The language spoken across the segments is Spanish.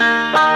Música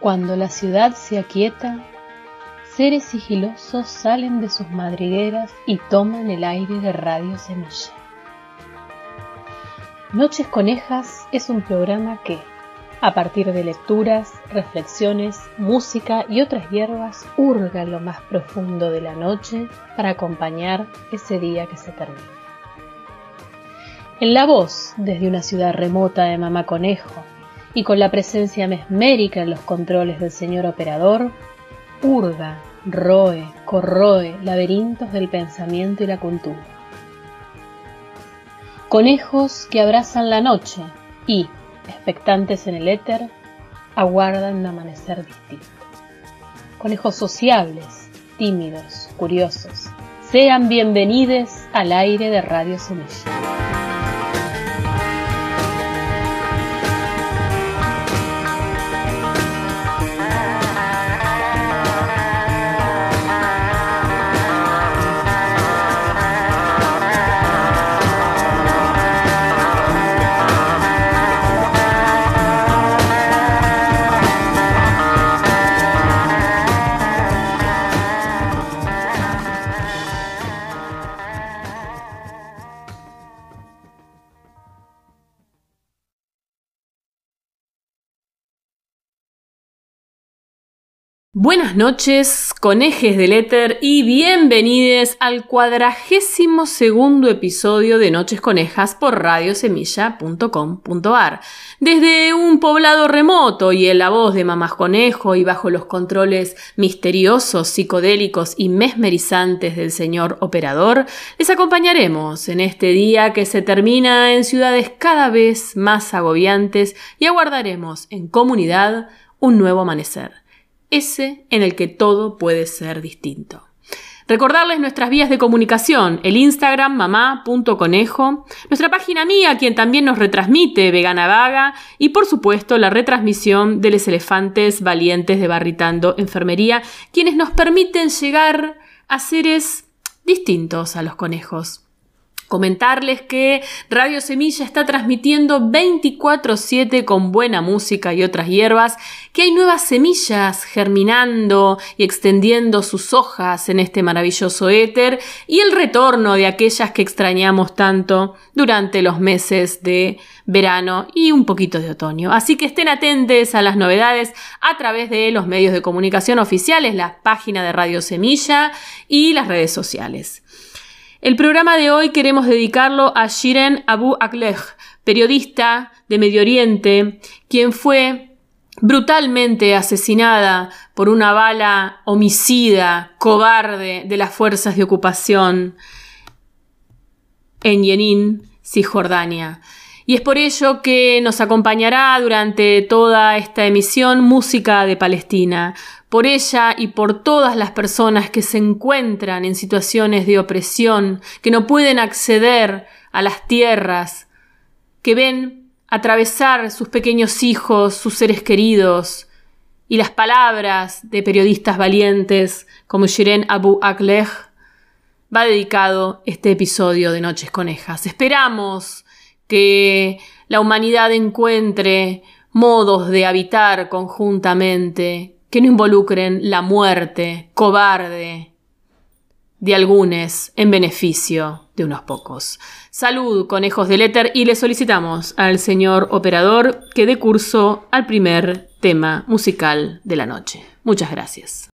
Cuando la ciudad se aquieta, seres sigilosos salen de sus madrigueras y toman el aire de Radio Semilla. Noches Conejas es un programa que, a partir de lecturas, reflexiones, música y otras hierbas, hurga lo más profundo de la noche para acompañar ese día que se termina. En la voz, desde una ciudad remota de Mamá Conejo, y con la presencia mesmérica en los controles del señor operador, hurga, roe, corroe laberintos del pensamiento y la cultura. Conejos que abrazan la noche y, expectantes en el éter, aguardan un amanecer distinto. Conejos sociables, tímidos, curiosos, sean bienvenidos al aire de Radio Semilla. Buenas noches, conejes del éter, y bienvenidos al cuadragésimo segundo episodio de Noches Conejas por radiosemilla.com.ar. Desde un poblado remoto y en la voz de Mamás Conejo y bajo los controles misteriosos, psicodélicos y mesmerizantes del señor operador, les acompañaremos en este día que se termina en ciudades cada vez más agobiantes y aguardaremos en comunidad un nuevo amanecer ese en el que todo puede ser distinto. Recordarles nuestras vías de comunicación, el Instagram mamá.conejo, nuestra página mía, quien también nos retransmite Vegana Vaga, y por supuesto la retransmisión de los elefantes valientes de Barritando Enfermería, quienes nos permiten llegar a seres distintos a los conejos. Comentarles que Radio Semilla está transmitiendo 24/7 con buena música y otras hierbas, que hay nuevas semillas germinando y extendiendo sus hojas en este maravilloso éter y el retorno de aquellas que extrañamos tanto durante los meses de verano y un poquito de otoño. Así que estén atentos a las novedades a través de los medios de comunicación oficiales, la página de Radio Semilla y las redes sociales. El programa de hoy queremos dedicarlo a Shiren Abu Akleh, periodista de Medio Oriente, quien fue brutalmente asesinada por una bala homicida, cobarde de las fuerzas de ocupación en Yenin, Cisjordania. Y es por ello que nos acompañará durante toda esta emisión música de Palestina, por ella y por todas las personas que se encuentran en situaciones de opresión, que no pueden acceder a las tierras, que ven atravesar sus pequeños hijos, sus seres queridos, y las palabras de periodistas valientes como Shiren Abu Akleh, va dedicado este episodio de Noches Conejas. Esperamos que la humanidad encuentre modos de habitar conjuntamente que no involucren la muerte cobarde de algunos en beneficio de unos pocos. Salud, conejos del éter, y le solicitamos al señor operador que dé curso al primer tema musical de la noche. Muchas gracias.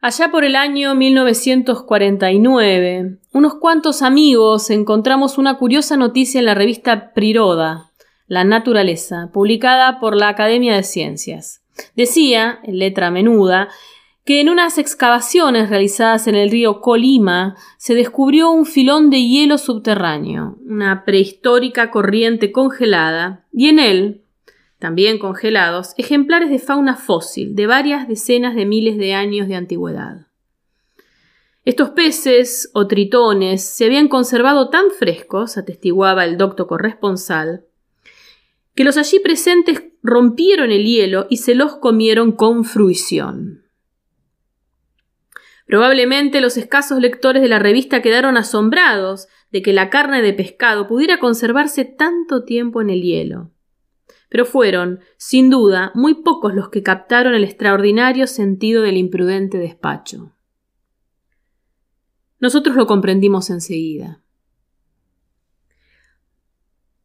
Allá por el año 1949, unos cuantos amigos encontramos una curiosa noticia en la revista Priroda, La Naturaleza, publicada por la Academia de Ciencias. Decía, en letra menuda, que en unas excavaciones realizadas en el río Colima se descubrió un filón de hielo subterráneo, una prehistórica corriente congelada, y en él también congelados, ejemplares de fauna fósil de varias decenas de miles de años de antigüedad. Estos peces o tritones se habían conservado tan frescos, atestiguaba el doctor corresponsal, que los allí presentes rompieron el hielo y se los comieron con fruición. Probablemente los escasos lectores de la revista quedaron asombrados de que la carne de pescado pudiera conservarse tanto tiempo en el hielo pero fueron, sin duda, muy pocos los que captaron el extraordinario sentido del imprudente despacho. Nosotros lo comprendimos enseguida.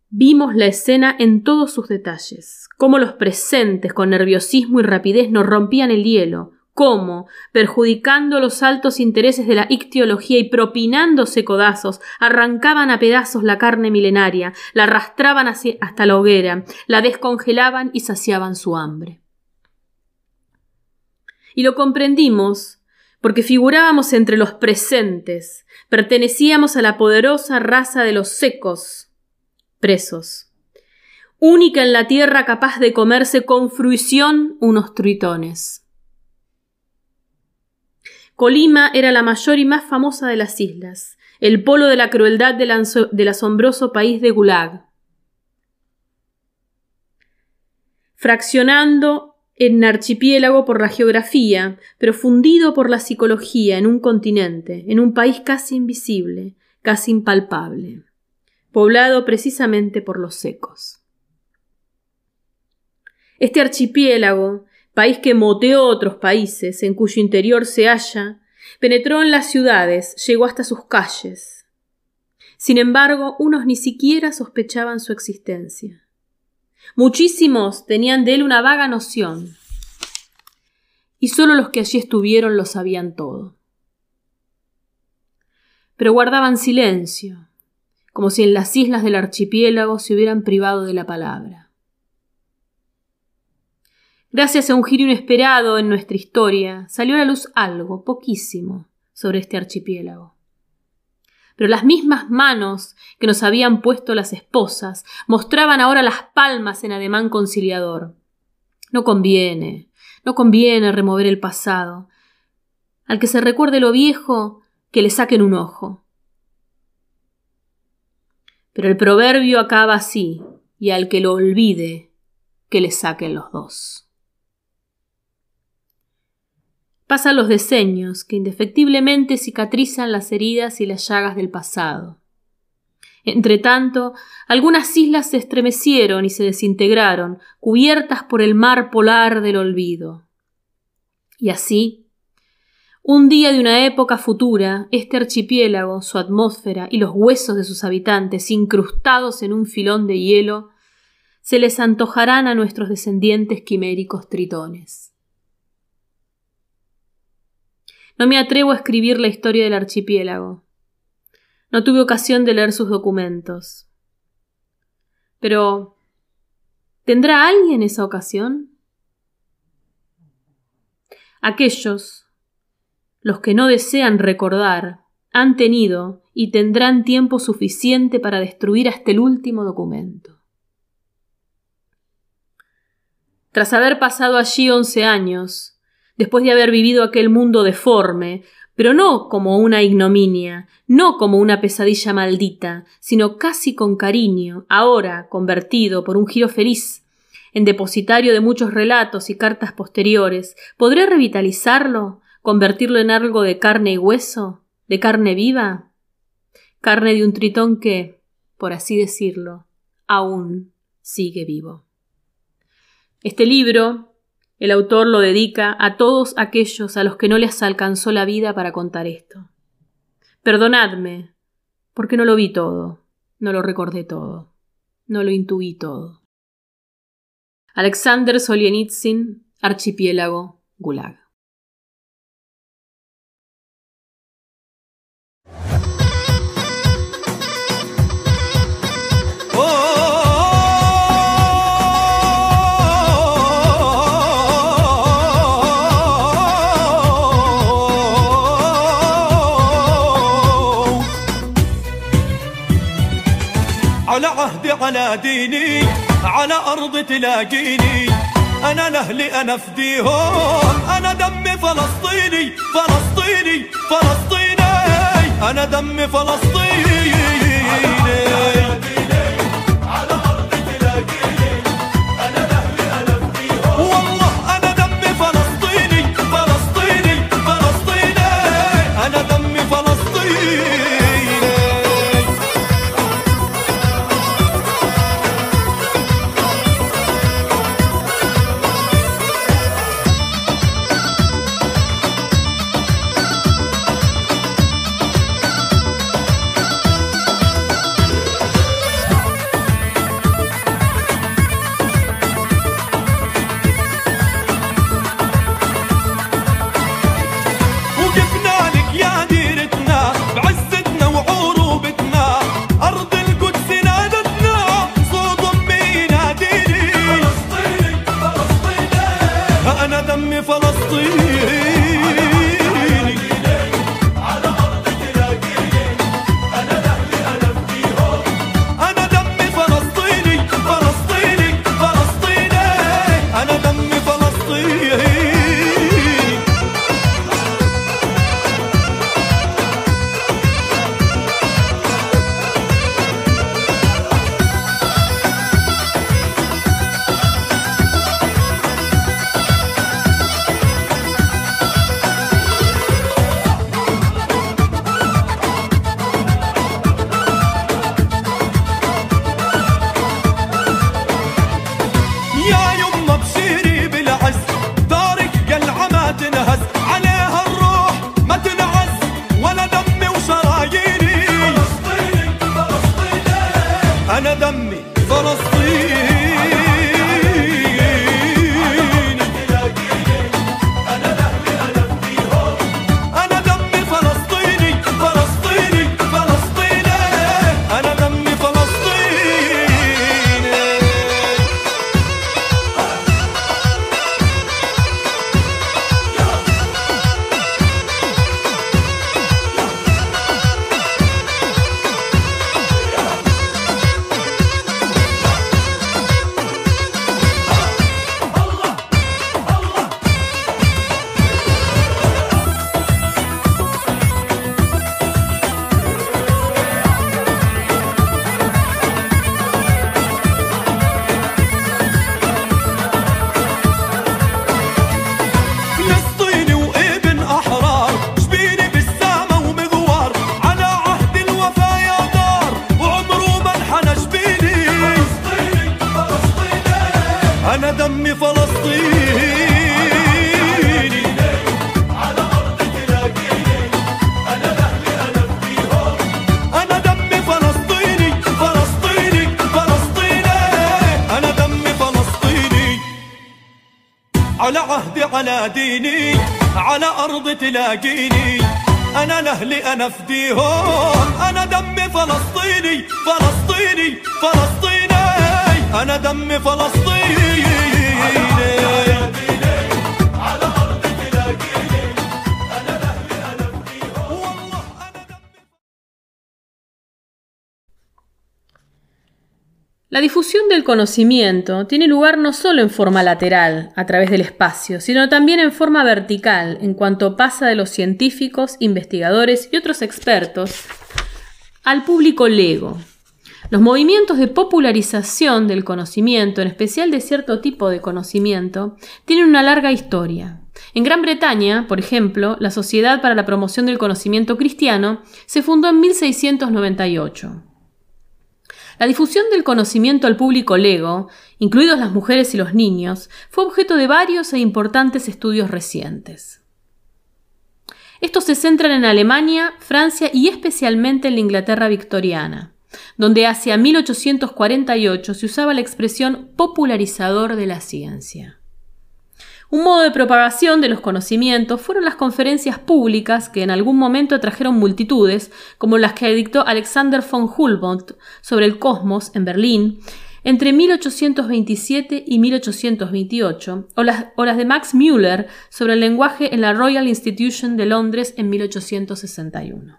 Vimos la escena en todos sus detalles, cómo los presentes, con nerviosismo y rapidez, nos rompían el hielo, cómo, perjudicando los altos intereses de la ictiología y propinándose codazos, arrancaban a pedazos la carne milenaria, la arrastraban hasta la hoguera, la descongelaban y saciaban su hambre. Y lo comprendimos porque figurábamos entre los presentes, pertenecíamos a la poderosa raza de los secos, presos, única en la tierra capaz de comerse con fruición unos tritones. Colima era la mayor y más famosa de las islas, el polo de la crueldad del, asombroso país de Gulag. Fraccionando en archipiélago por la geografía, pero fundido por la psicología en un continente, en un país casi invisible, casi impalpable, poblado precisamente por los secos. Este archipiélago país que moteó otros países, en cuyo interior se halla, penetró en las ciudades, llegó hasta sus calles. Sin embargo, unos ni siquiera sospechaban su existencia. Muchísimos tenían de él una vaga noción, y sólo los que allí estuvieron lo sabían todo. Pero guardaban silencio, como si en las islas del archipiélago se hubieran privado de la palabra. Gracias a un giro inesperado en nuestra historia, salió a la luz algo, poquísimo, sobre este archipiélago. Pero las mismas manos que nos habían puesto las esposas mostraban ahora las palmas en ademán conciliador. No conviene, no conviene remover el pasado. Al que se recuerde lo viejo, que le saquen un ojo. Pero el proverbio acaba así, y al que lo olvide, que le saquen los dos. Pasan los deseños que indefectiblemente cicatrizan las heridas y las llagas del pasado. Entretanto, algunas islas se estremecieron y se desintegraron, cubiertas por el mar polar del olvido. Y así, un día de una época futura, este archipiélago, su atmósfera y los huesos de sus habitantes, incrustados en un filón de hielo, se les antojarán a nuestros descendientes quiméricos tritones. No me atrevo a escribir la historia del archipiélago. No tuve ocasión de leer sus documentos. Pero ¿tendrá alguien esa ocasión? Aquellos, los que no desean recordar, han tenido y tendrán tiempo suficiente para destruir hasta el último documento. Tras haber pasado allí once años, después de haber vivido aquel mundo deforme, pero no como una ignominia, no como una pesadilla maldita, sino casi con cariño, ahora convertido por un giro feliz en depositario de muchos relatos y cartas posteriores, ¿podré revitalizarlo? ¿Convertirlo en algo de carne y hueso? ¿De carne viva? Carne de un tritón que, por así decirlo, aún sigue vivo. Este libro, el autor lo dedica a todos aquellos a los que no les alcanzó la vida para contar esto. Perdonadme, porque no lo vi todo, no lo recordé todo, no lo intuí todo. Alexander Solzhenitsyn, Archipiélago, Gulag. على ديني على أرض تلاقيني. أنا لأهلي أنا فديهم أنا دمي فلسطيني فلسطيني فلسطيني. أنا دمي فلسطيني. تلاقيني. أنا لأهلي أنا فديهم. أنا دمي فلسطيني فلسطيني فلسطيني. أنا دمي فلسطيني. La difusión del conocimiento tiene lugar no solo en forma lateral, a través del espacio, sino también en forma vertical, en cuanto pasa de los científicos, investigadores y otros expertos al público lego. Los movimientos de popularización del conocimiento, en especial de cierto tipo de conocimiento, tienen una larga historia. En Gran Bretaña, por ejemplo, la Sociedad para la Promoción del Conocimiento Cristiano se fundó en 1698. La difusión del conocimiento al público lego, incluidos las mujeres y los niños, fue objeto de varios e importantes estudios recientes. Estos se centran en Alemania, Francia y especialmente en la Inglaterra victoriana, donde hacia 1848 se usaba la expresión popularizador de la ciencia. Un modo de propagación de los conocimientos fueron las conferencias públicas que en algún momento atrajeron multitudes, como las que dictó Alexander von Humboldt sobre el cosmos en Berlín entre 1827 y 1828, o las, o las de Max Müller sobre el lenguaje en la Royal Institution de Londres en 1861.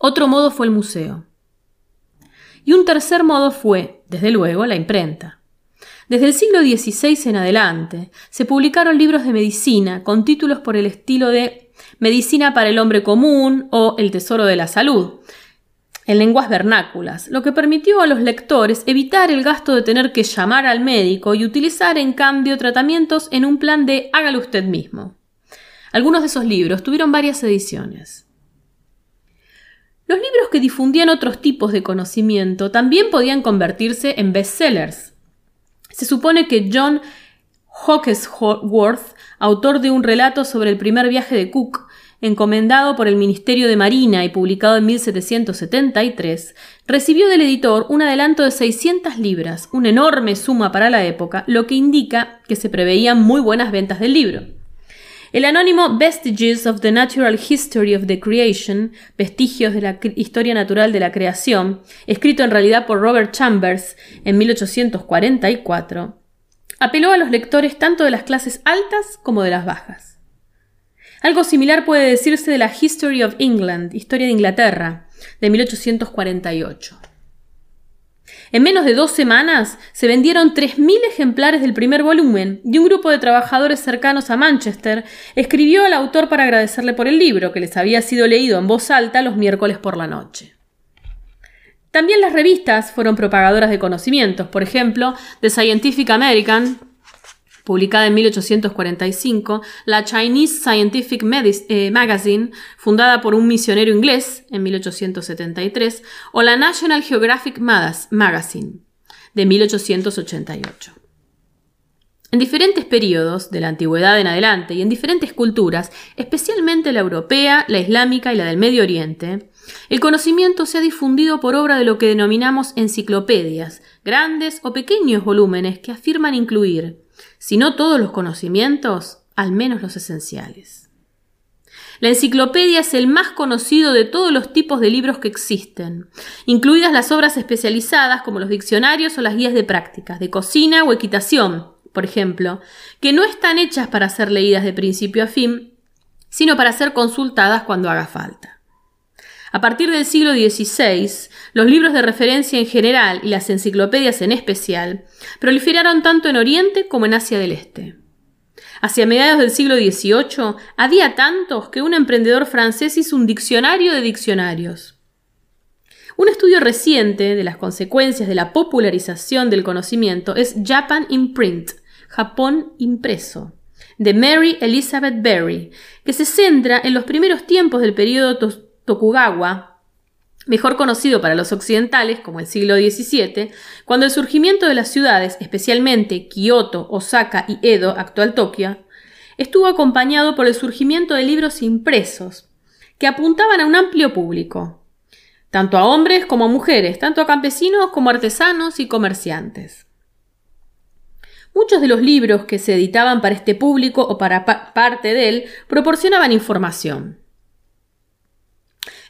Otro modo fue el museo. Y un tercer modo fue, desde luego, la imprenta. Desde el siglo XVI en adelante, se publicaron libros de medicina con títulos por el estilo de Medicina para el hombre común o El tesoro de la salud, en lenguas vernáculas, lo que permitió a los lectores evitar el gasto de tener que llamar al médico y utilizar en cambio tratamientos en un plan de hágalo usted mismo. Algunos de esos libros tuvieron varias ediciones. Los libros que difundían otros tipos de conocimiento también podían convertirse en bestsellers. Se supone que John Hawkesworth, autor de un relato sobre el primer viaje de Cook, encomendado por el Ministerio de Marina y publicado en 1773, recibió del editor un adelanto de 600 libras, una enorme suma para la época, lo que indica que se preveían muy buenas ventas del libro. El anónimo Vestiges of the Natural History of the Creation, Vestigios de la Historia Natural de la Creación, escrito en realidad por Robert Chambers en 1844, apeló a los lectores tanto de las clases altas como de las bajas. Algo similar puede decirse de la History of England, Historia de Inglaterra, de 1848. En menos de dos semanas se vendieron 3.000 ejemplares del primer volumen y un grupo de trabajadores cercanos a Manchester escribió al autor para agradecerle por el libro, que les había sido leído en voz alta los miércoles por la noche. También las revistas fueron propagadoras de conocimientos, por ejemplo, The Scientific American, publicada en 1845, la Chinese Scientific eh, Magazine, fundada por un misionero inglés en 1873, o la National Geographic Magazine, de 1888. En diferentes periodos, de la antigüedad en adelante, y en diferentes culturas, especialmente la europea, la islámica y la del Medio Oriente, el conocimiento se ha difundido por obra de lo que denominamos enciclopedias, grandes o pequeños volúmenes que afirman incluir si no todos los conocimientos, al menos los esenciales. La enciclopedia es el más conocido de todos los tipos de libros que existen, incluidas las obras especializadas como los diccionarios o las guías de prácticas, de cocina o equitación, por ejemplo, que no están hechas para ser leídas de principio a fin, sino para ser consultadas cuando haga falta. A partir del siglo XVI, los libros de referencia en general y las enciclopedias en especial proliferaron tanto en Oriente como en Asia del Este. Hacia mediados del siglo XVIII había tantos que un emprendedor francés hizo un diccionario de diccionarios. Un estudio reciente de las consecuencias de la popularización del conocimiento es Japan in Print, Japón impreso, de Mary Elizabeth Berry, que se centra en los primeros tiempos del periodo Tokugawa mejor conocido para los occidentales como el siglo XVII, cuando el surgimiento de las ciudades, especialmente Kioto, Osaka y Edo, actual Tokio, estuvo acompañado por el surgimiento de libros impresos, que apuntaban a un amplio público, tanto a hombres como a mujeres, tanto a campesinos como a artesanos y comerciantes. Muchos de los libros que se editaban para este público o para parte de él proporcionaban información.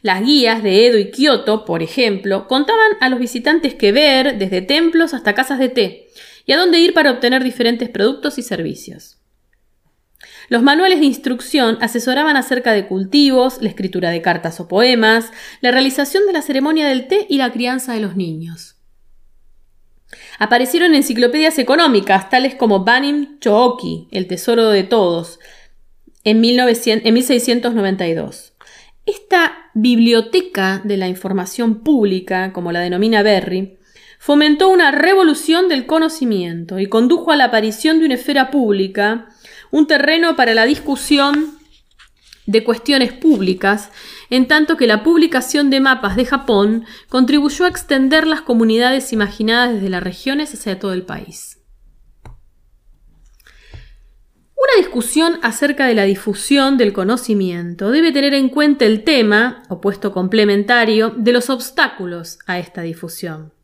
Las guías de Edo y Kioto, por ejemplo, contaban a los visitantes qué ver, desde templos hasta casas de té, y a dónde ir para obtener diferentes productos y servicios. Los manuales de instrucción asesoraban acerca de cultivos, la escritura de cartas o poemas, la realización de la ceremonia del té y la crianza de los niños. Aparecieron enciclopedias económicas tales como Banim Chooki, El Tesoro de Todos, en, 1692. Esta biblioteca de la información pública, como la denomina Berry, fomentó una revolución del conocimiento y condujo a la aparición de una esfera pública, un terreno para la discusión de cuestiones públicas, en tanto que la publicación de mapas de Japón contribuyó a extender las comunidades imaginadas desde las regiones hacia todo el país. Una discusión acerca de la difusión del conocimiento debe tener en cuenta el tema, opuesto complementario, de los obstáculos a esta difusión.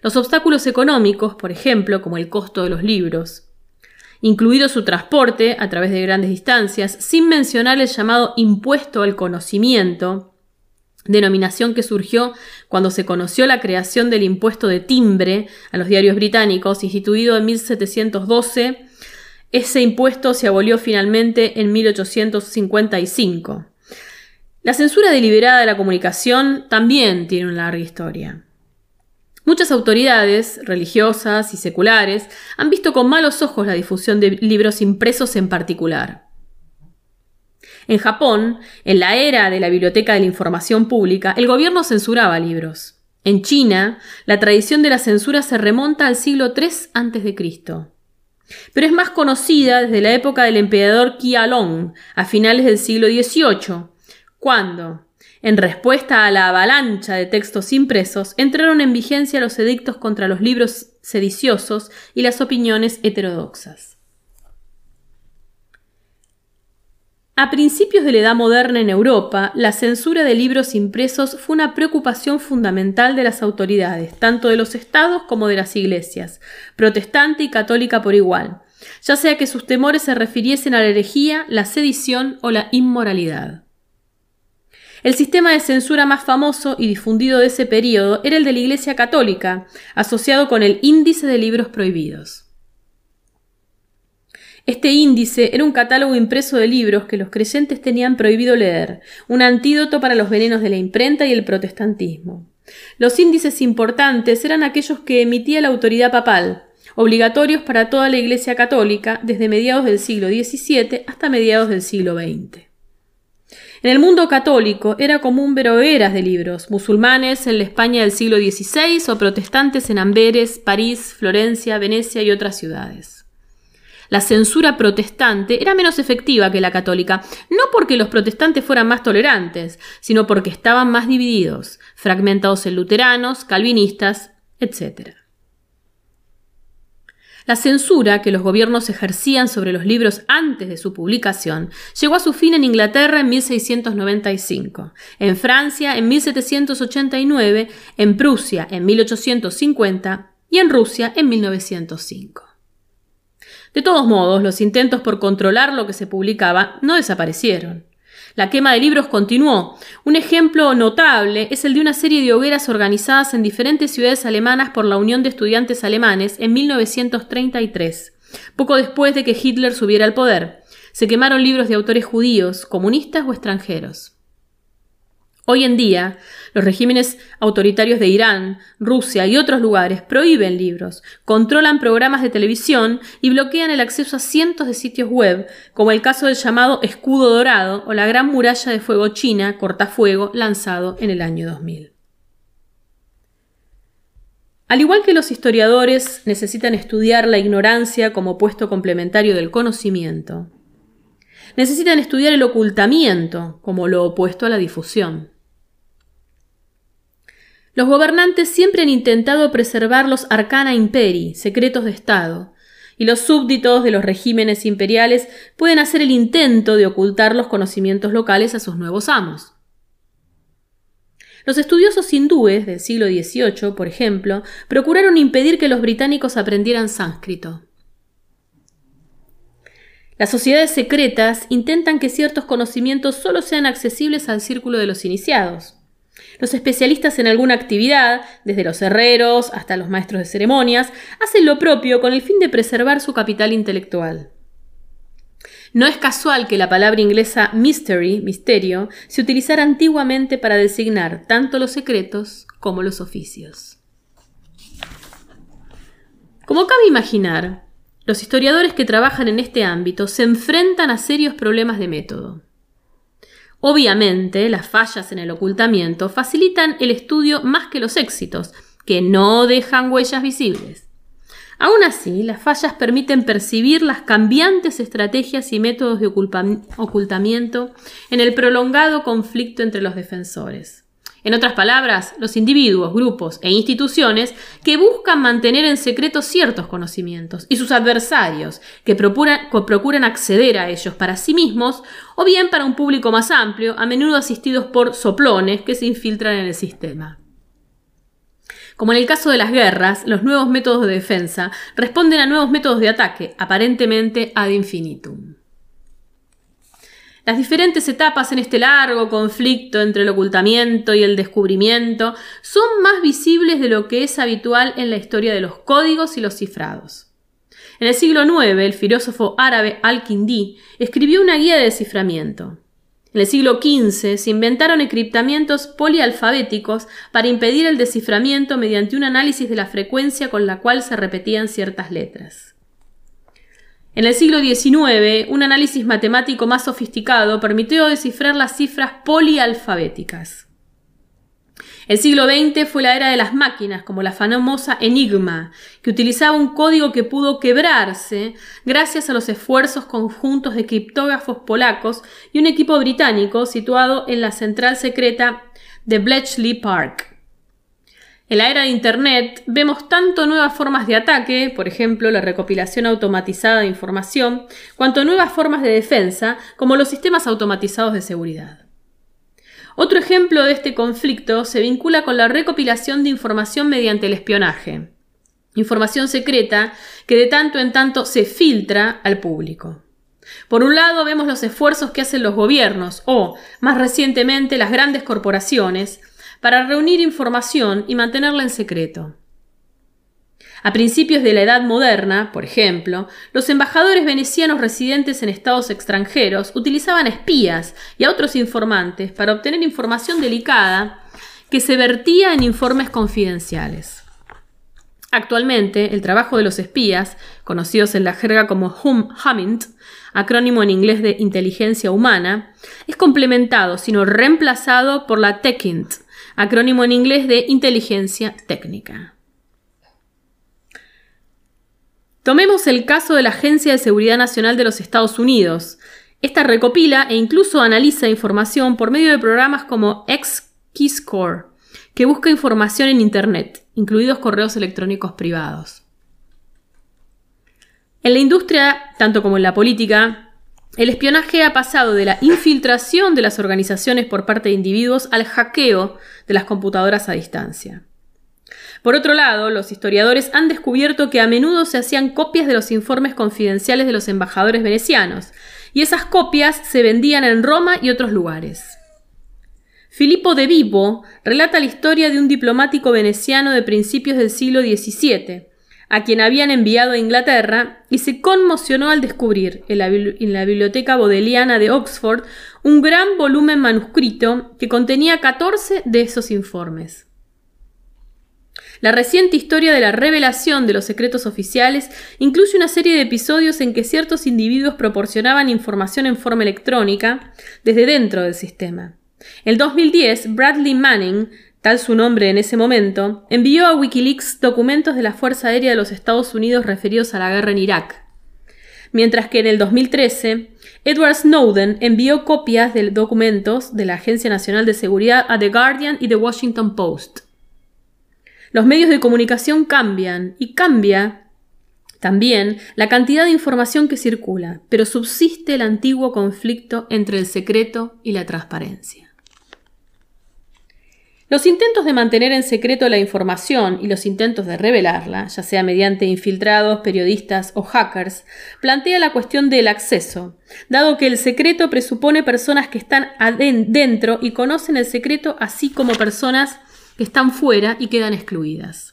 Los obstáculos económicos, por ejemplo, como el costo de los libros, incluido su transporte a través de grandes distancias, sin mencionar el llamado impuesto al conocimiento, denominación que surgió cuando se conoció la creación del impuesto de timbre a los diarios británicos, instituido en 1712. Ese impuesto se abolió finalmente en 1855. La censura deliberada de la comunicación también tiene una larga historia. Muchas autoridades, religiosas y seculares, han visto con malos ojos la difusión de libros impresos en particular. En Japón, en la era de la Biblioteca de la Información Pública, el gobierno censuraba libros. En China, la tradición de la censura se remonta al siglo III a.C. Pero es más conocida desde la época del emperador Qianlong, a finales del siglo XVIII, cuando, en respuesta a la avalancha de textos impresos, entraron en vigencia los edictos contra los libros sediciosos y las opiniones heterodoxas. A principios de la Edad Moderna en Europa, la censura de libros impresos fue una preocupación fundamental de las autoridades, tanto de los estados como de las iglesias, protestante y católica por igual, ya sea que sus temores se refiriesen a la herejía, la sedición o la inmoralidad. El sistema de censura más famoso y difundido de ese período era el de la Iglesia Católica, asociado con el Índice de Libros Prohibidos. Este índice era un catálogo impreso de libros que los creyentes tenían prohibido leer, un antídoto para los venenos de la imprenta y el protestantismo. Los índices importantes eran aquellos que emitía la autoridad papal, obligatorios para toda la Iglesia católica desde mediados del siglo XVII hasta mediados del siglo XX. En el mundo católico era común ver hogueras de libros, musulmanes en la España del siglo XVI o protestantes en Amberes, París, Florencia, Venecia y otras ciudades. La censura protestante era menos efectiva que la católica, no porque los protestantes fueran más tolerantes, sino porque estaban más divididos, fragmentados en luteranos, calvinistas, etc. La censura que los gobiernos ejercían sobre los libros antes de su publicación llegó a su fin en Inglaterra en 1695, en Francia en 1789, en Prusia en 1850 y en Rusia en 1905. De todos modos, los intentos por controlar lo que se publicaba no desaparecieron. La quema de libros continuó. Un ejemplo notable es el de una serie de hogueras organizadas en diferentes ciudades alemanas por la Unión de Estudiantes Alemanes en 1933, poco después de que Hitler subiera al poder. Se quemaron libros de autores judíos, comunistas o extranjeros. Hoy en día, los regímenes autoritarios de Irán, Rusia y otros lugares prohíben libros, controlan programas de televisión y bloquean el acceso a cientos de sitios web, como el caso del llamado Escudo Dorado o la Gran Muralla de Fuego China, cortafuego, lanzado en el año 2000. Al igual que los historiadores necesitan estudiar la ignorancia como puesto complementario del conocimiento, necesitan estudiar el ocultamiento como lo opuesto a la difusión. Los gobernantes siempre han intentado preservar los arcana imperi, secretos de Estado, y los súbditos de los regímenes imperiales pueden hacer el intento de ocultar los conocimientos locales a sus nuevos amos. Los estudiosos hindúes del siglo XVIII, por ejemplo, procuraron impedir que los británicos aprendieran sánscrito. Las sociedades secretas intentan que ciertos conocimientos solo sean accesibles al círculo de los iniciados. Los especialistas en alguna actividad, desde los herreros hasta los maestros de ceremonias, hacen lo propio con el fin de preservar su capital intelectual. No es casual que la palabra inglesa mystery, misterio, se utilizara antiguamente para designar tanto los secretos como los oficios. Como cabe imaginar, los historiadores que trabajan en este ámbito se enfrentan a serios problemas de método. Obviamente, las fallas en el ocultamiento facilitan el estudio más que los éxitos, que no dejan huellas visibles. Aún así, las fallas permiten percibir las cambiantes estrategias y métodos de ocultamiento en el prolongado conflicto entre los defensores. En otras palabras, los individuos, grupos e instituciones que buscan mantener en secreto ciertos conocimientos y sus adversarios que procuran, acceder a ellos para sí mismos o bien para un público más amplio, a menudo asistidos por soplones que se infiltran en el sistema. Como en el caso de las guerras, los nuevos métodos de defensa responden a nuevos métodos de ataque, aparentemente ad infinitum. Las diferentes etapas en este largo conflicto entre el ocultamiento y el descubrimiento son más visibles de lo que es habitual en la historia de los códigos y los cifrados. En el siglo IX, el filósofo árabe Al-Kindi escribió una guía de desciframiento. En el siglo XV se inventaron encriptamientos polialfabéticos para impedir el desciframiento mediante un análisis de la frecuencia con la cual se repetían ciertas letras. En el siglo XIX, un análisis matemático más sofisticado permitió descifrar las cifras polialfabéticas. El siglo XX fue la era de las máquinas, como la famosa Enigma, que utilizaba un código que pudo quebrarse gracias a los esfuerzos conjuntos de criptógrafos polacos y un equipo británico situado en la central secreta de Bletchley Park. En la era de Internet vemos tanto nuevas formas de ataque, por ejemplo la recopilación automatizada de información, cuanto nuevas formas de defensa, como los sistemas automatizados de seguridad. Otro ejemplo de este conflicto se vincula con la recopilación de información mediante el espionaje, información secreta que de tanto en tanto se filtra al público. Por un lado vemos los esfuerzos que hacen los gobiernos o, más recientemente, las grandes corporaciones para reunir información y mantenerla en secreto. A principios de la Edad Moderna, por ejemplo, los embajadores venecianos residentes en estados extranjeros utilizaban espías y a otros informantes para obtener información delicada que se vertía en informes confidenciales. Actualmente, el trabajo de los espías, conocidos en la jerga como hum Hummint, acrónimo en inglés de inteligencia humana, es complementado, sino reemplazado por la TechInt, acrónimo en inglés de inteligencia técnica. Tomemos el caso de la Agencia de Seguridad Nacional de los Estados Unidos. Esta recopila e incluso analiza información por medio de programas como X-Keyscore, que busca información en Internet, incluidos correos electrónicos privados. En la industria, tanto como en la política, el espionaje ha pasado de la infiltración de las organizaciones por parte de individuos al hackeo de las computadoras a distancia. Por otro lado, los historiadores han descubierto que a menudo se hacían copias de los informes confidenciales de los embajadores venecianos, y esas copias se vendían en Roma y otros lugares. Filippo de Vivo relata la historia de un diplomático veneciano de principios del siglo XVII, a quien habían enviado a Inglaterra, y se conmocionó al descubrir en la, biblioteca bodeliana de Oxford un gran volumen manuscrito que contenía 14 de esos informes. La reciente historia de la revelación de los secretos oficiales incluye una serie de episodios en que ciertos individuos proporcionaban información en forma electrónica desde dentro del sistema. En 2010, Bradley Manning tal su nombre en ese momento, envió a Wikileaks documentos de la Fuerza Aérea de los Estados Unidos referidos a la guerra en Irak. Mientras que en el 2013, Edward Snowden envió copias de documentos de la Agencia Nacional de Seguridad a The Guardian y The Washington Post. Los medios de comunicación cambian y cambia también la cantidad de información que circula, pero subsiste el antiguo conflicto entre el secreto y la transparencia. Los intentos de mantener en secreto la información y los intentos de revelarla, ya sea mediante infiltrados, periodistas o hackers, plantea la cuestión del acceso, dado que el secreto presupone personas que están dentro y conocen el secreto, así como personas que están fuera y quedan excluidas.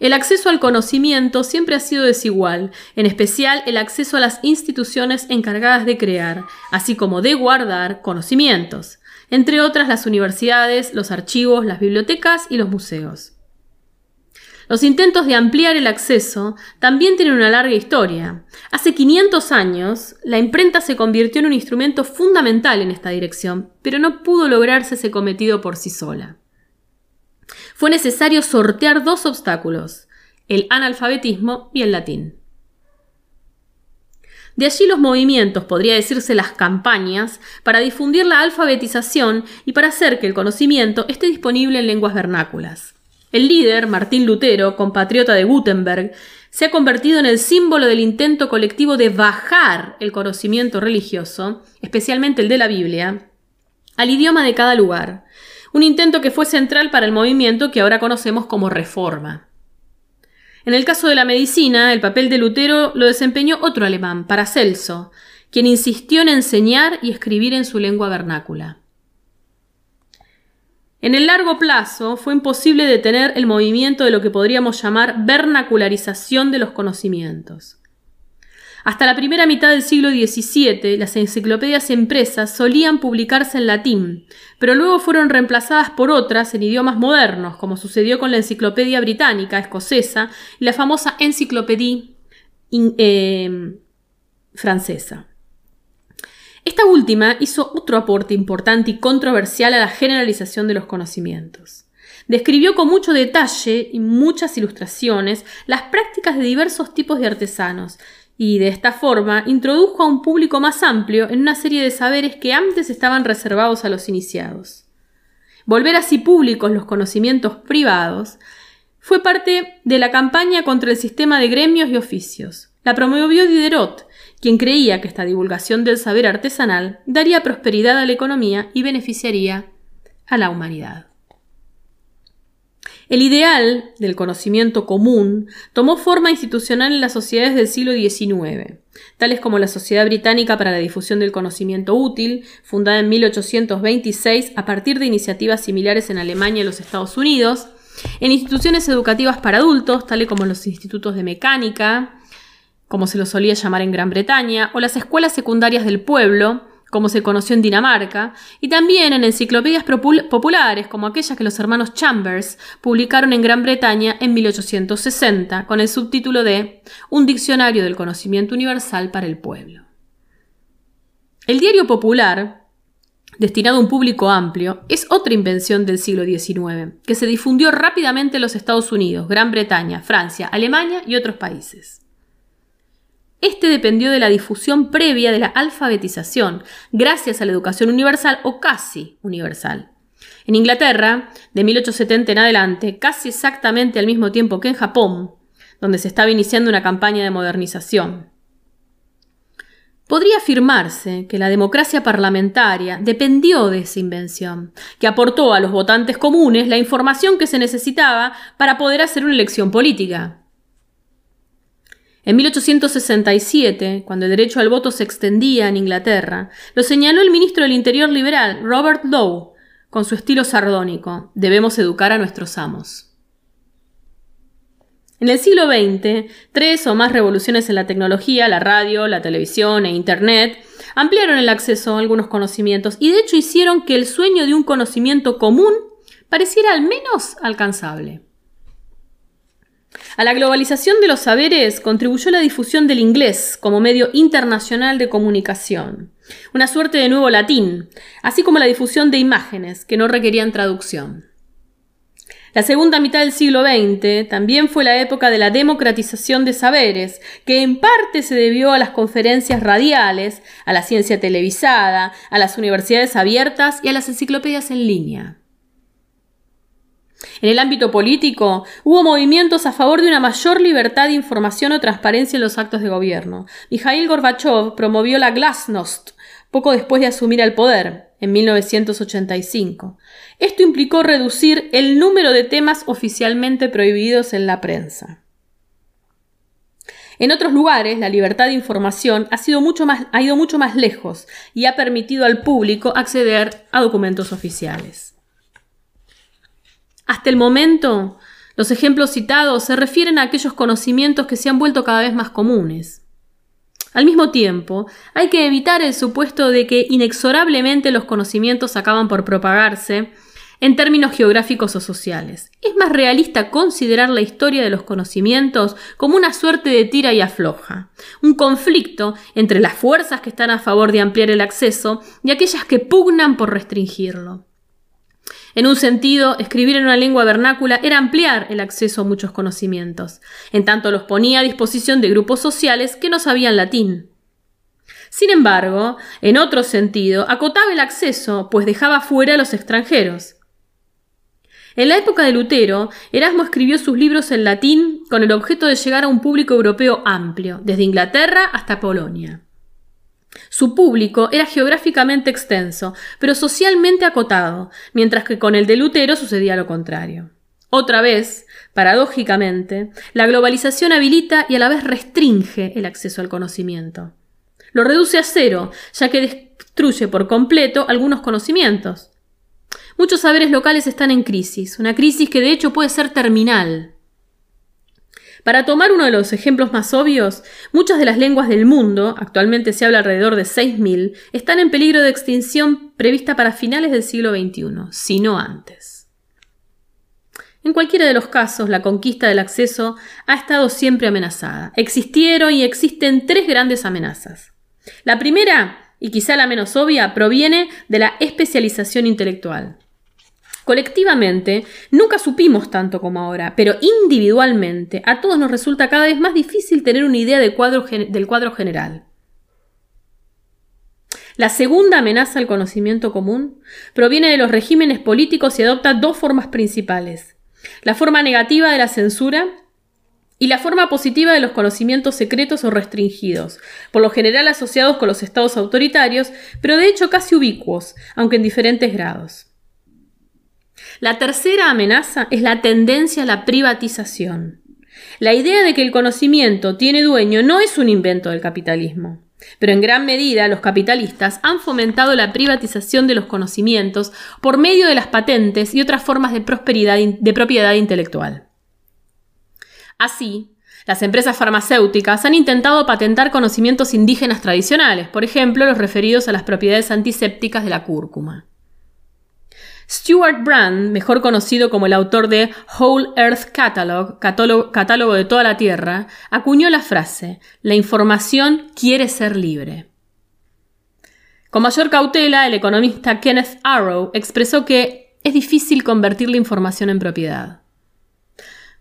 El acceso al conocimiento siempre ha sido desigual, en especial el acceso a las instituciones encargadas de crear, así como de guardar conocimientos, entre otras las universidades, los archivos, las bibliotecas y los museos. Los intentos de ampliar el acceso también tienen una larga historia. Hace 500 años, la imprenta se convirtió en un instrumento fundamental en esta dirección, pero no pudo lograrse ese cometido por sí sola. Fue necesario sortear dos obstáculos, el analfabetismo y el latín. De allí los movimientos, podría decirse las campañas, para difundir la alfabetización y para hacer que el conocimiento esté disponible en lenguas vernáculas. El líder, Martín Lutero, compatriota de Gutenberg, se ha convertido en el símbolo del intento colectivo de bajar el conocimiento religioso, especialmente el de la Biblia, al idioma de cada lugar, un intento que fue central para el movimiento que ahora conocemos como Reforma. En el caso de la medicina, el papel de Lutero lo desempeñó otro alemán, Paracelso, quien insistió en enseñar y escribir en su lengua vernácula. En el largo plazo fue imposible detener el movimiento de lo que podríamos llamar vernacularización de los conocimientos. Hasta la primera mitad del siglo XVII, las enciclopedias impresas solían publicarse en latín, pero luego fueron reemplazadas por otras en idiomas modernos, como sucedió con la Enciclopedia Británica, escocesa, y la famosa Enciclopedia em, francesa. Esta última hizo otro aporte importante y controversial a la generalización de los conocimientos. Describió con mucho detalle y muchas ilustraciones las prácticas de diversos tipos de artesanos, y de esta forma introdujo a un público más amplio en una serie de saberes que antes estaban reservados a los iniciados. Volver así públicos los conocimientos privados fue parte de la campaña contra el sistema de gremios y oficios. La promovió Diderot, quien creía que esta divulgación del saber artesanal daría prosperidad a la economía y beneficiaría a la humanidad. El ideal del conocimiento común tomó forma institucional en las sociedades del siglo XIX, tales como la Sociedad Británica para la Difusión del Conocimiento Útil, fundada en 1826 a partir de iniciativas similares en Alemania y los Estados Unidos, en instituciones educativas para adultos, tales como los institutos de mecánica, como se los solía llamar en Gran Bretaña, o las escuelas secundarias del pueblo, como se conoció en Dinamarca, y también en enciclopedias populares como aquellas que los hermanos Chambers publicaron en Gran Bretaña en 1860, con el subtítulo de Un diccionario del conocimiento universal para el pueblo. El diario popular, destinado a un público amplio, es otra invención del siglo XIX, que se difundió rápidamente en los Estados Unidos, Gran Bretaña, Francia, Alemania y otros países. Este dependió de la difusión previa de la alfabetización, gracias a la educación universal o casi universal. En Inglaterra, de 1870 en adelante, casi exactamente al mismo tiempo que en Japón, donde se estaba iniciando una campaña de modernización. Podría afirmarse que la democracia parlamentaria dependió de esa invención, que aportó a los votantes comunes la información que se necesitaba para poder hacer una elección política. En 1867, cuando el derecho al voto se extendía en Inglaterra, lo señaló el ministro del Interior liberal, Robert Lowe, con su estilo sardónico, debemos educar a nuestros amos. En el siglo XX, tres o más revoluciones en la tecnología, la radio, la televisión e Internet, ampliaron el acceso a algunos conocimientos y de hecho hicieron que el sueño de un conocimiento común pareciera al menos alcanzable. A la globalización de los saberes contribuyó la difusión del inglés como medio internacional de comunicación, una suerte de nuevo latín, así como la difusión de imágenes que no requerían traducción. La segunda mitad del siglo XX también fue la época de la democratización de saberes, que en parte se debió a las conferencias radiales, a la ciencia televisada, a las universidades abiertas y a las enciclopedias en línea. En el ámbito político, hubo movimientos a favor de una mayor libertad de información o transparencia en los actos de gobierno. Mikhail Gorbachev promovió la Glasnost poco después de asumir el poder, en 1985. Esto implicó reducir el número de temas oficialmente prohibidos en la prensa. En otros lugares, la libertad de información ha, ido mucho más lejos y ha permitido al público acceder a documentos oficiales. Hasta el momento, los ejemplos citados se refieren a aquellos conocimientos que se han vuelto cada vez más comunes. Al mismo tiempo, hay que evitar el supuesto de que inexorablemente los conocimientos acaban por propagarse en términos geográficos o sociales. Es más realista considerar la historia de los conocimientos como una suerte de tira y afloja, un conflicto entre las fuerzas que están a favor de ampliar el acceso y aquellas que pugnan por restringirlo. En un sentido, escribir en una lengua vernácula era ampliar el acceso a muchos conocimientos, en tanto los ponía a disposición de grupos sociales que no sabían latín. Sin embargo, en otro sentido, acotaba el acceso, pues dejaba fuera a los extranjeros. En la época de Lutero, Erasmo escribió sus libros en latín con el objeto de llegar a un público europeo amplio, desde Inglaterra hasta Polonia. Su público era geográficamente extenso, pero socialmente acotado, mientras que con el de Lutero sucedía lo contrario. Otra vez, paradójicamente, la globalización habilita y a la vez restringe el acceso al conocimiento. Lo reduce a cero, ya que destruye por completo algunos conocimientos. Muchos saberes locales están en crisis, una crisis que de hecho puede ser terminal. Para tomar uno de los ejemplos más obvios, muchas de las lenguas del mundo, actualmente se habla alrededor de 6.000, están en peligro de extinción prevista para finales del siglo XXI, si no antes. En cualquiera de los casos, la conquista del acceso ha estado siempre amenazada. Existieron y existen tres grandes amenazas. La primera, y quizá la menos obvia, proviene de la especialización intelectual. Colectivamente, nunca supimos tanto como ahora, pero individualmente a todos nos resulta cada vez más difícil tener una idea del cuadro, general. La segunda amenaza al conocimiento común proviene de los regímenes políticos y adopta dos formas principales. La forma negativa de la censura y la forma positiva de los conocimientos secretos o restringidos, por lo general asociados con los estados autoritarios, pero de hecho casi ubicuos, aunque en diferentes grados. La tercera amenaza es la tendencia a la privatización. La idea de que el conocimiento tiene dueño no es un invento del capitalismo, pero en gran medida los capitalistas han fomentado la privatización de los conocimientos por medio de las patentes y otras formas de prosperidad de propiedad intelectual. Así, las empresas farmacéuticas han intentado patentar conocimientos indígenas tradicionales, por ejemplo, los referidos a las propiedades antisépticas de la cúrcuma. Stuart Brand, mejor conocido como el autor de Whole Earth Catalog, catálogo, de toda la Tierra, acuñó la frase, la información quiere ser libre. Con mayor cautela, el economista Kenneth Arrow expresó que es difícil convertir la información en propiedad.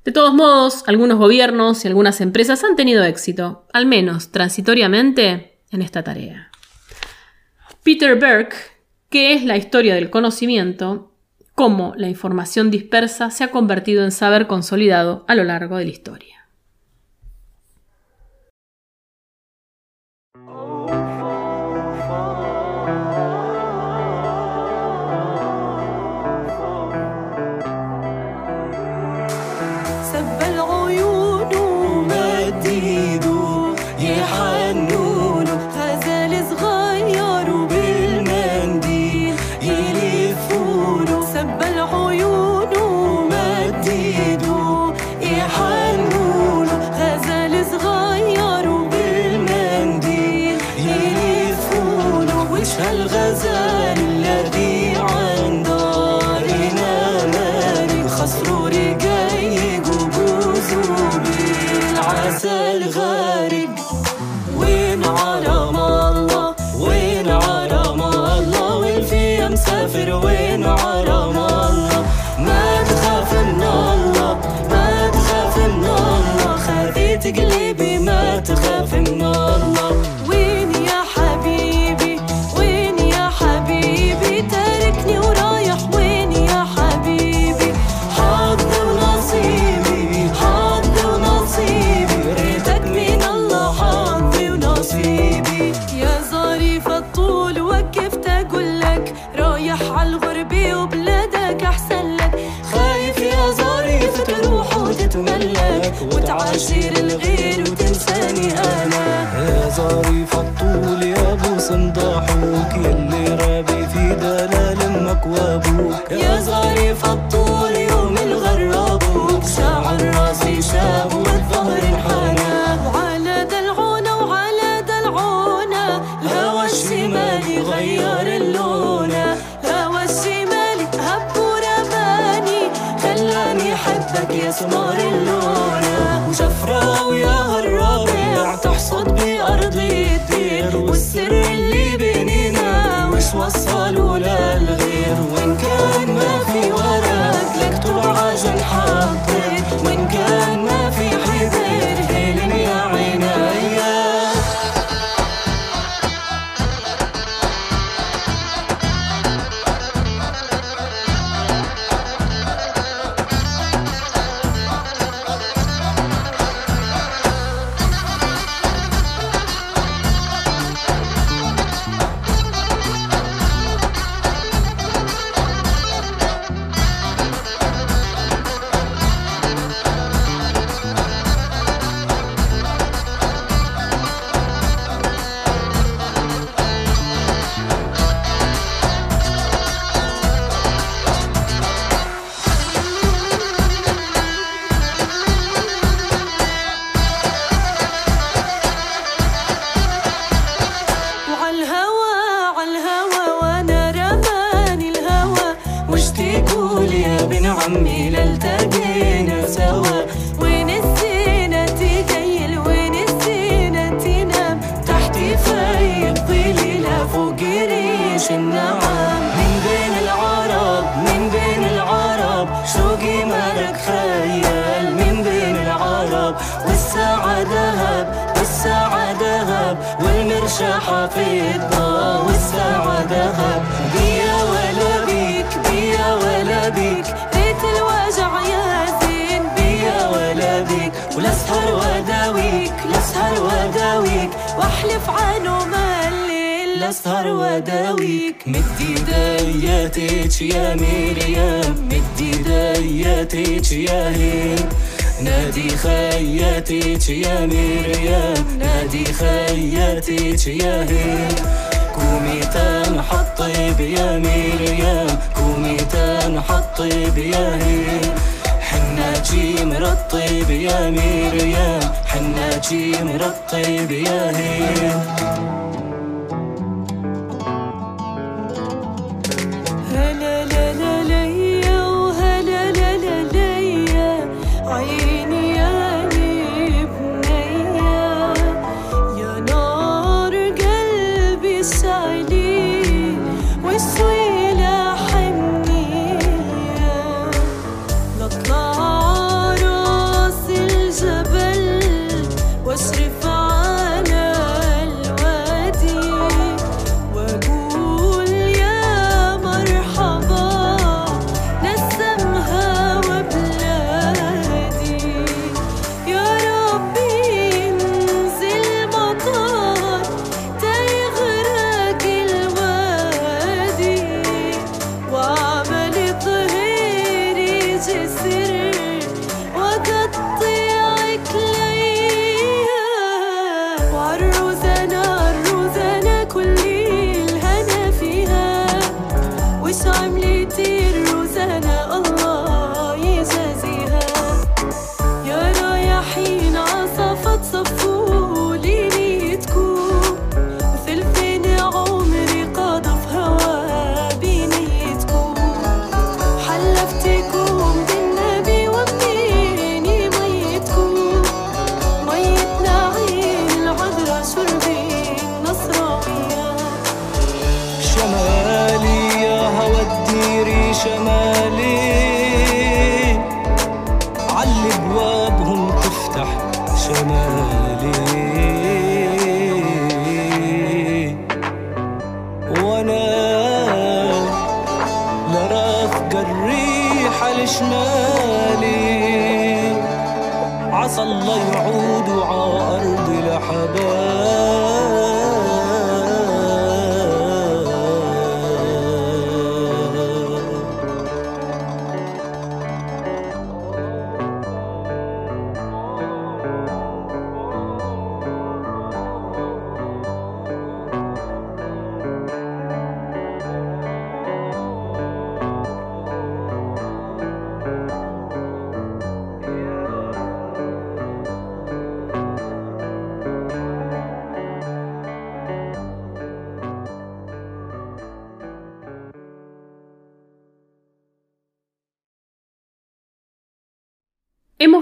De todos modos, algunos gobiernos y algunas empresas han tenido éxito, al menos transitoriamente, en esta tarea. Peter Burke, qué es la historia del conocimiento, cómo la información dispersa se ha convertido en saber consolidado a lo largo de la historia. يا صغير فضل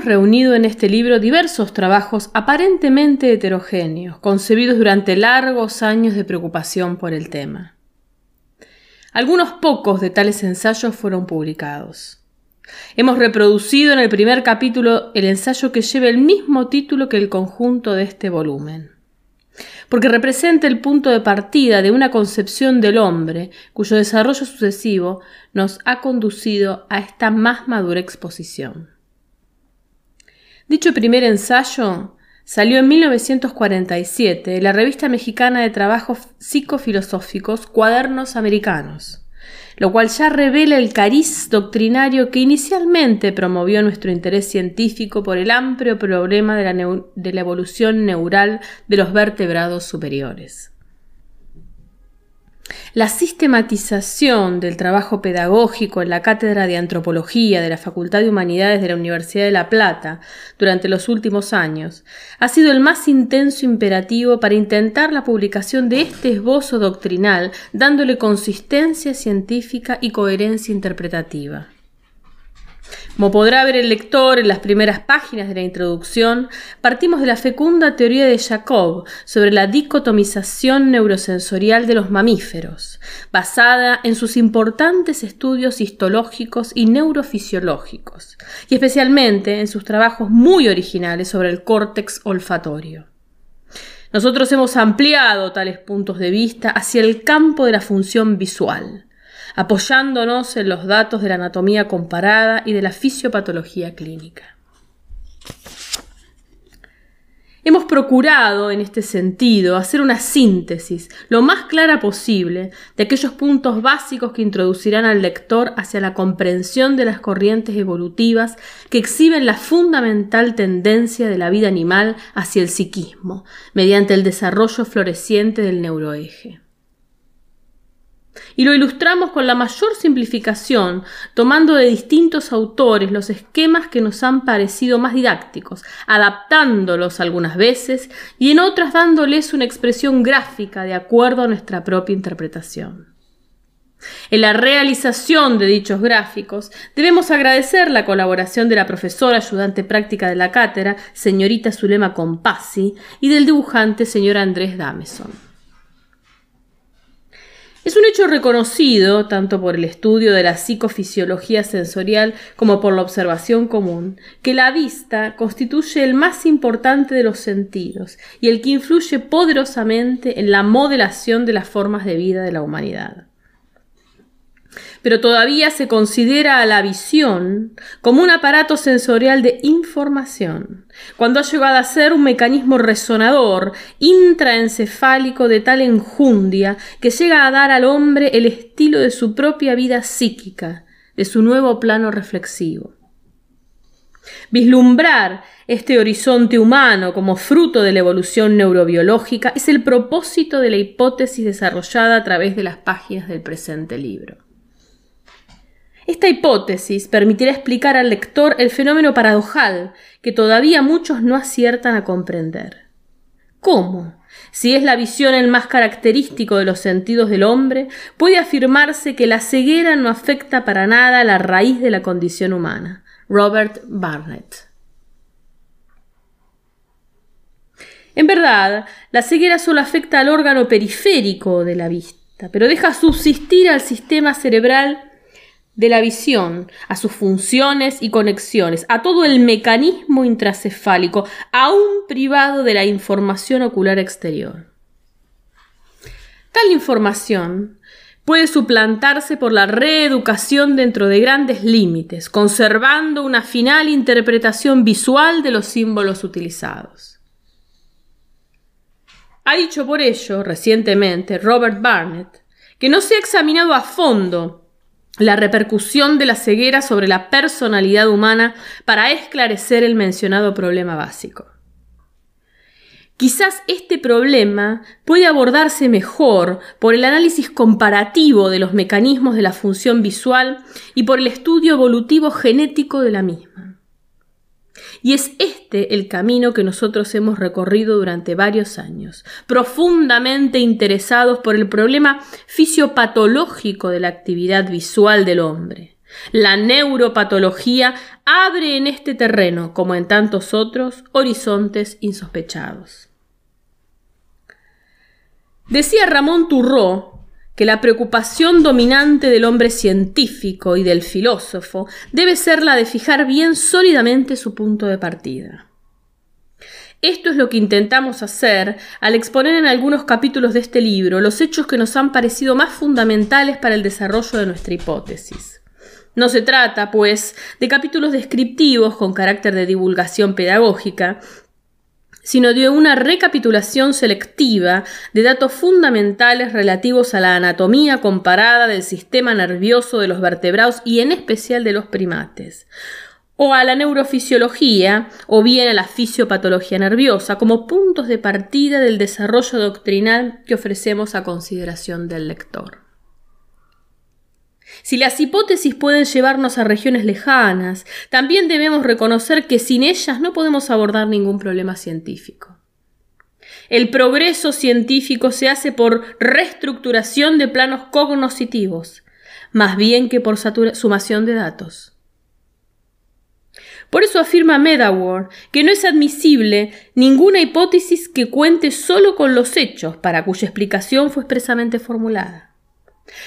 reunido en este libro diversos trabajos aparentemente heterogéneos, concebidos durante largos años de preocupación por el tema. Algunos pocos de tales ensayos fueron publicados. Hemos reproducido en el primer capítulo el ensayo que lleva el mismo título que el conjunto de este volumen, porque representa el punto de partida de una concepción del hombre cuyo desarrollo sucesivo nos ha conducido a esta más madura exposición. Dicho primer ensayo salió en 1947 en la revista mexicana de trabajos psicofilosóficos Cuadernos Americanos, lo cual ya revela el cariz doctrinario que inicialmente promovió nuestro interés científico por el amplio problema de la, evolución neural de los vertebrados superiores. La sistematización del trabajo pedagógico en la Cátedra de Antropología de la Facultad de Humanidades de la Universidad de La Plata durante los últimos años ha sido el más intenso imperativo para intentar la publicación de este esbozo doctrinal, dándole consistencia científica y coherencia interpretativa. Como podrá ver el lector en las primeras páginas de la introducción, partimos de la fecunda teoría de Jacob sobre la dicotomización neurosensorial de los mamíferos, basada en sus importantes estudios histológicos y neurofisiológicos, y especialmente en sus trabajos muy originales sobre el córtex olfatorio. Nosotros hemos ampliado tales puntos de vista hacia el campo de la función visual, apoyándonos en los datos de la anatomía comparada y de la fisiopatología clínica. Hemos procurado, en este sentido, hacer una síntesis lo más clara posible de aquellos puntos básicos que introducirán al lector hacia la comprensión de las corrientes evolutivas que exhiben la fundamental tendencia de la vida animal hacia el psiquismo, mediante el desarrollo floreciente del neuroeje y lo ilustramos con la mayor simplificación, tomando de distintos autores los esquemas que nos han parecido más didácticos, adaptándolos algunas veces y en otras dándoles una expresión gráfica de acuerdo a nuestra propia interpretación. En la realización de dichos gráficos debemos agradecer la colaboración de la profesora ayudante práctica de la cátedra, señorita Zulema Compassi, y del dibujante, señor Andrés Dameson. Es un hecho reconocido tanto por el estudio de la psicofisiología sensorial como por la observación común, que la vista constituye el más importante de los sentidos y el que influye poderosamente en la modelación de las formas de vida de la humanidad pero todavía se considera a la visión como un aparato sensorial de información, cuando ha llegado a ser un mecanismo resonador intraencefálico de tal enjundia que llega a dar al hombre el estilo de su propia vida psíquica, de su nuevo plano reflexivo. Vislumbrar este horizonte humano como fruto de la evolución neurobiológica es el propósito de la hipótesis desarrollada a través de las páginas del presente libro. Esta hipótesis permitirá explicar al lector el fenómeno paradojal que todavía muchos no aciertan a comprender. ¿Cómo? Si es la visión el más característico de los sentidos del hombre, puede afirmarse que la ceguera no afecta para nada la raíz de la condición humana. Robert Barnett. En verdad, la ceguera solo afecta al órgano periférico de la vista, pero deja subsistir al sistema cerebral de la visión, a sus funciones y conexiones, a todo el mecanismo intracefálico, aún privado de la información ocular exterior. Tal información puede suplantarse por la reeducación dentro de grandes límites, conservando una final interpretación visual de los símbolos utilizados. Ha dicho por ello recientemente Robert Barnett que no se ha examinado a fondo la repercusión de la ceguera sobre la personalidad humana para esclarecer el mencionado problema básico. Quizás este problema puede abordarse mejor por el análisis comparativo de los mecanismos de la función visual y por el estudio evolutivo genético de la misma. Y es este el camino que nosotros hemos recorrido durante varios años, profundamente interesados por el problema fisiopatológico de la actividad visual del hombre. La neuropatología abre en este terreno, como en tantos otros, horizontes insospechados. Decía Ramón Turró que la preocupación dominante del hombre científico y del filósofo debe ser la de fijar bien sólidamente su punto de partida. Esto es lo que intentamos hacer al exponer en algunos capítulos de este libro los hechos que nos han parecido más fundamentales para el desarrollo de nuestra hipótesis. No se trata, pues, de capítulos descriptivos con carácter de divulgación pedagógica, sino de una recapitulación selectiva de datos fundamentales relativos a la anatomía comparada del sistema nervioso de los vertebrados y en especial de los primates, o a la neurofisiología o bien a la fisiopatología nerviosa como puntos de partida del desarrollo doctrinal que ofrecemos a consideración del lector. Si las hipótesis pueden llevarnos a regiones lejanas, también debemos reconocer que sin ellas no podemos abordar ningún problema científico. El progreso científico se hace por reestructuración de planos cognoscitivos, más bien que por sumación de datos. Por eso afirma Medawar que no es admisible ninguna hipótesis que cuente solo con los hechos para cuya explicación fue expresamente formulada.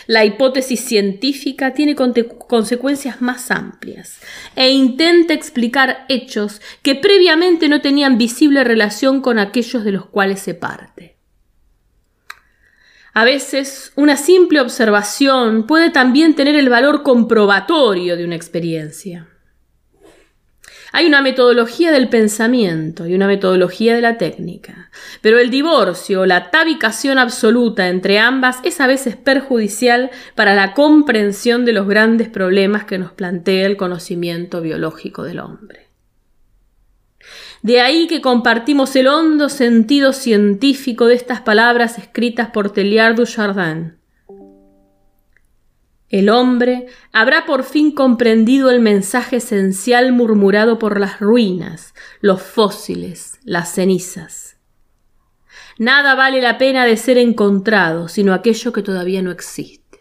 La hipótesis científica tiene consecuencias más amplias e intenta explicar hechos que previamente no tenían visible relación con aquellos de los cuales se parte. A veces, una simple observación puede también tener el valor comprobatorio de una experiencia. Hay una metodología del pensamiento y una metodología de la técnica, pero el divorcio la tabicación absoluta entre ambas es a veces perjudicial para la comprensión de los grandes problemas que nos plantea el conocimiento biológico del hombre. De ahí que compartimos el hondo sentido científico de estas palabras escritas por Teilhard du Chardin. El hombre habrá por fin comprendido el mensaje esencial murmurado por las ruinas, los fósiles, las cenizas. Nada vale la pena de ser encontrado sino aquello que todavía no existe.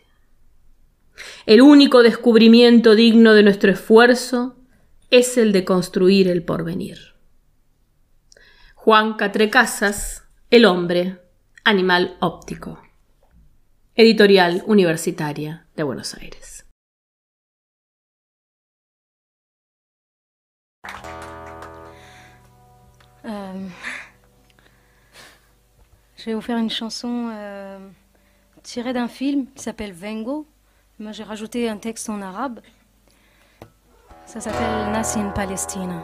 El único descubrimiento digno de nuestro esfuerzo es el de construir el porvenir. Juan Catrecasas, El hombre, animal óptico. Editorial Universitaria de Buenos. Euh, je vais vous faire une chanson euh, tirée d'un film qui s'appelle Vengo. Moi, j'ai rajouté un texte en arabe. Ça s'appelle Nassin Palestina.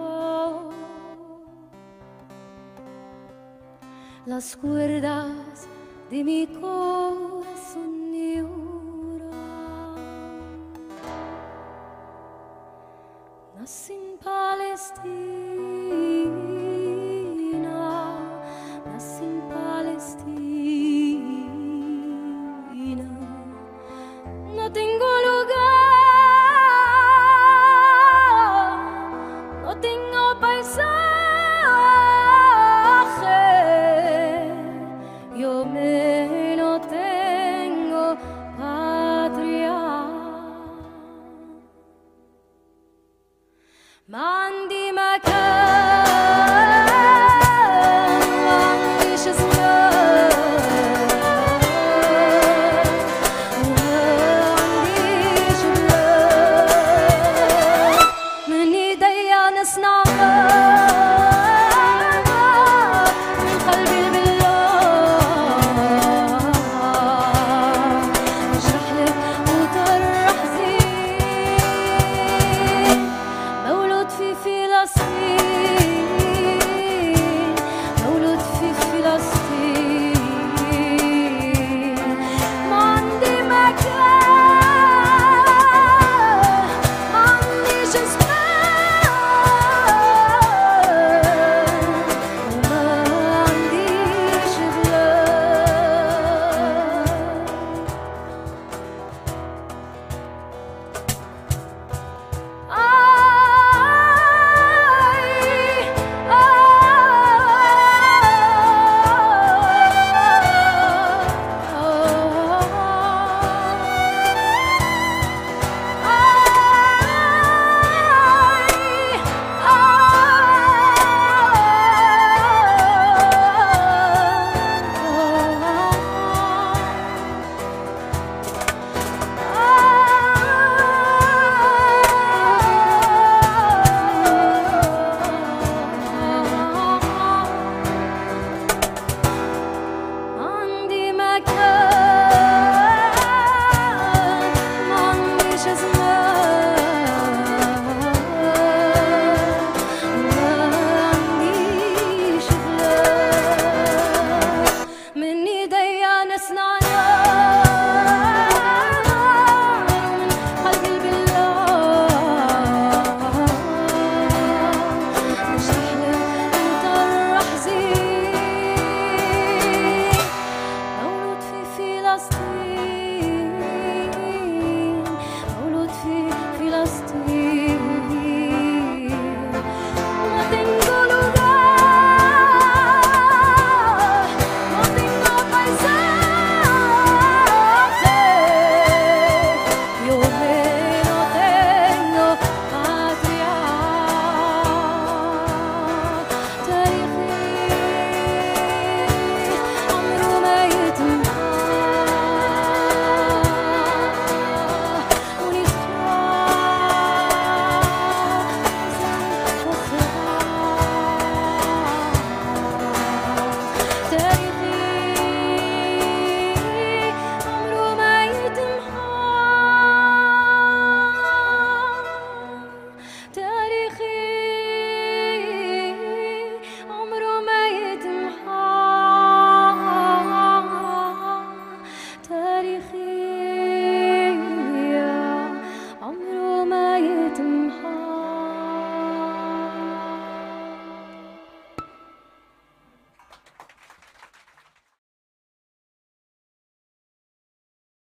Las cuerdas de mi corazón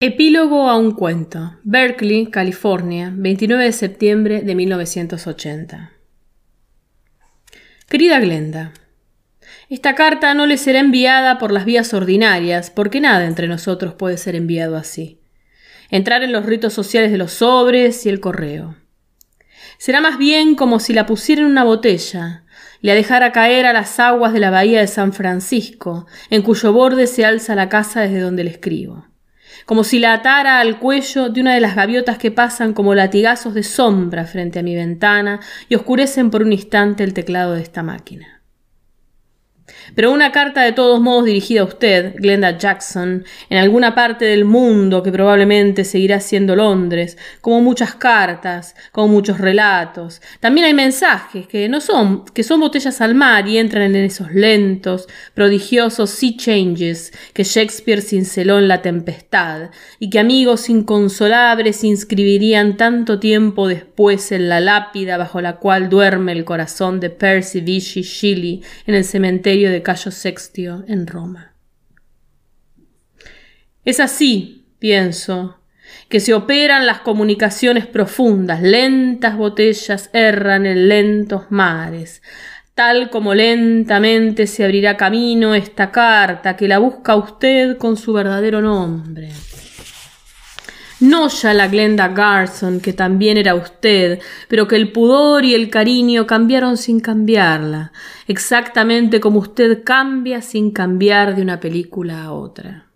Epílogo a un cuento. Berkeley, California, 29 de septiembre de 1980. Querida Glenda, esta carta no le será enviada por las vías ordinarias, porque nada entre nosotros puede ser enviado así. Entrar en los ritos sociales de los sobres y el correo. Será más bien como si la pusiera en una botella, la dejara caer a las aguas de la bahía de San Francisco, en cuyo borde se alza la casa desde donde le escribo como si la atara al cuello de una de las gaviotas que pasan como latigazos de sombra frente a mi ventana y oscurecen por un instante el teclado de esta máquina. Pero una carta de todos modos dirigida a usted, Glenda Jackson, en alguna parte del mundo que probablemente seguirá siendo Londres, como muchas cartas, como muchos relatos. También hay mensajes que no son, que son botellas al mar y entran en esos lentos, prodigiosos sea changes que Shakespeare cinceló en la tempestad, y que amigos inconsolables inscribirían tanto tiempo después en la lápida bajo la cual duerme el corazón de Percy Vichy Shelley en el cementerio de Cayo Sextio en Roma. Es así, pienso, que se operan las comunicaciones profundas, lentas botellas erran en lentos mares, tal como lentamente se abrirá camino esta carta que la busca usted con su verdadero nombre. No ya la Glenda Garson, que también era usted, pero que el pudor y el cariño cambiaron sin cambiarla, exactamente como usted cambia sin cambiar de una película a otra.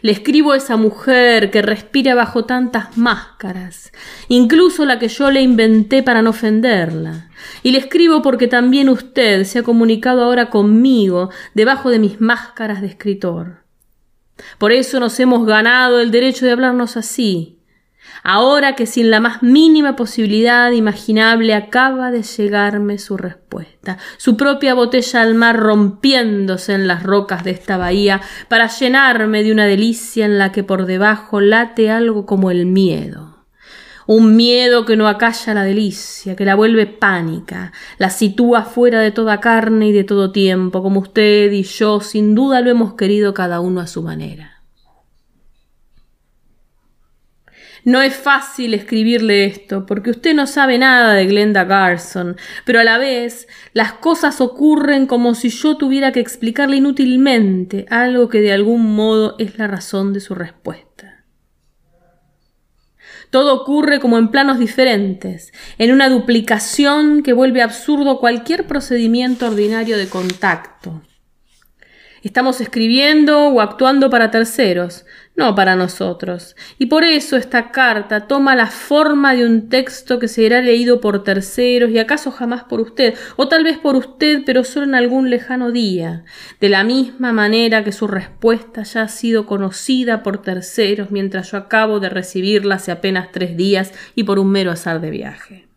Le escribo a esa mujer que respira bajo tantas máscaras, incluso la que yo le inventé para no ofenderla. Y le escribo porque también usted se ha comunicado ahora conmigo debajo de mis máscaras de escritor. Por eso nos hemos ganado el derecho de hablarnos así, ahora que sin la más mínima posibilidad imaginable acaba de llegarme su respuesta, su propia botella al mar rompiéndose en las rocas de esta bahía para llenarme de una delicia en la que por debajo late algo como el miedo un miedo que no acalla la delicia, que la vuelve pánica, la sitúa fuera de toda carne y de todo tiempo, como usted y yo sin duda lo hemos querido cada uno a su manera. No es fácil escribirle esto, porque usted no sabe nada de Glenda Garson, pero a la vez las cosas ocurren como si yo tuviera que explicarle inútilmente algo que de algún modo es la razón de su respuesta. Todo ocurre como en planos diferentes, en una duplicación que vuelve absurdo cualquier procedimiento ordinario de contacto. Estamos escribiendo o actuando para terceros, no para nosotros. Y por eso esta carta toma la forma de un texto que será leído por terceros y acaso jamás por usted, o tal vez por usted, pero solo en algún lejano día, de la misma manera que su respuesta ya ha sido conocida por terceros mientras yo acabo de recibirla hace apenas tres días y por un mero azar de viaje.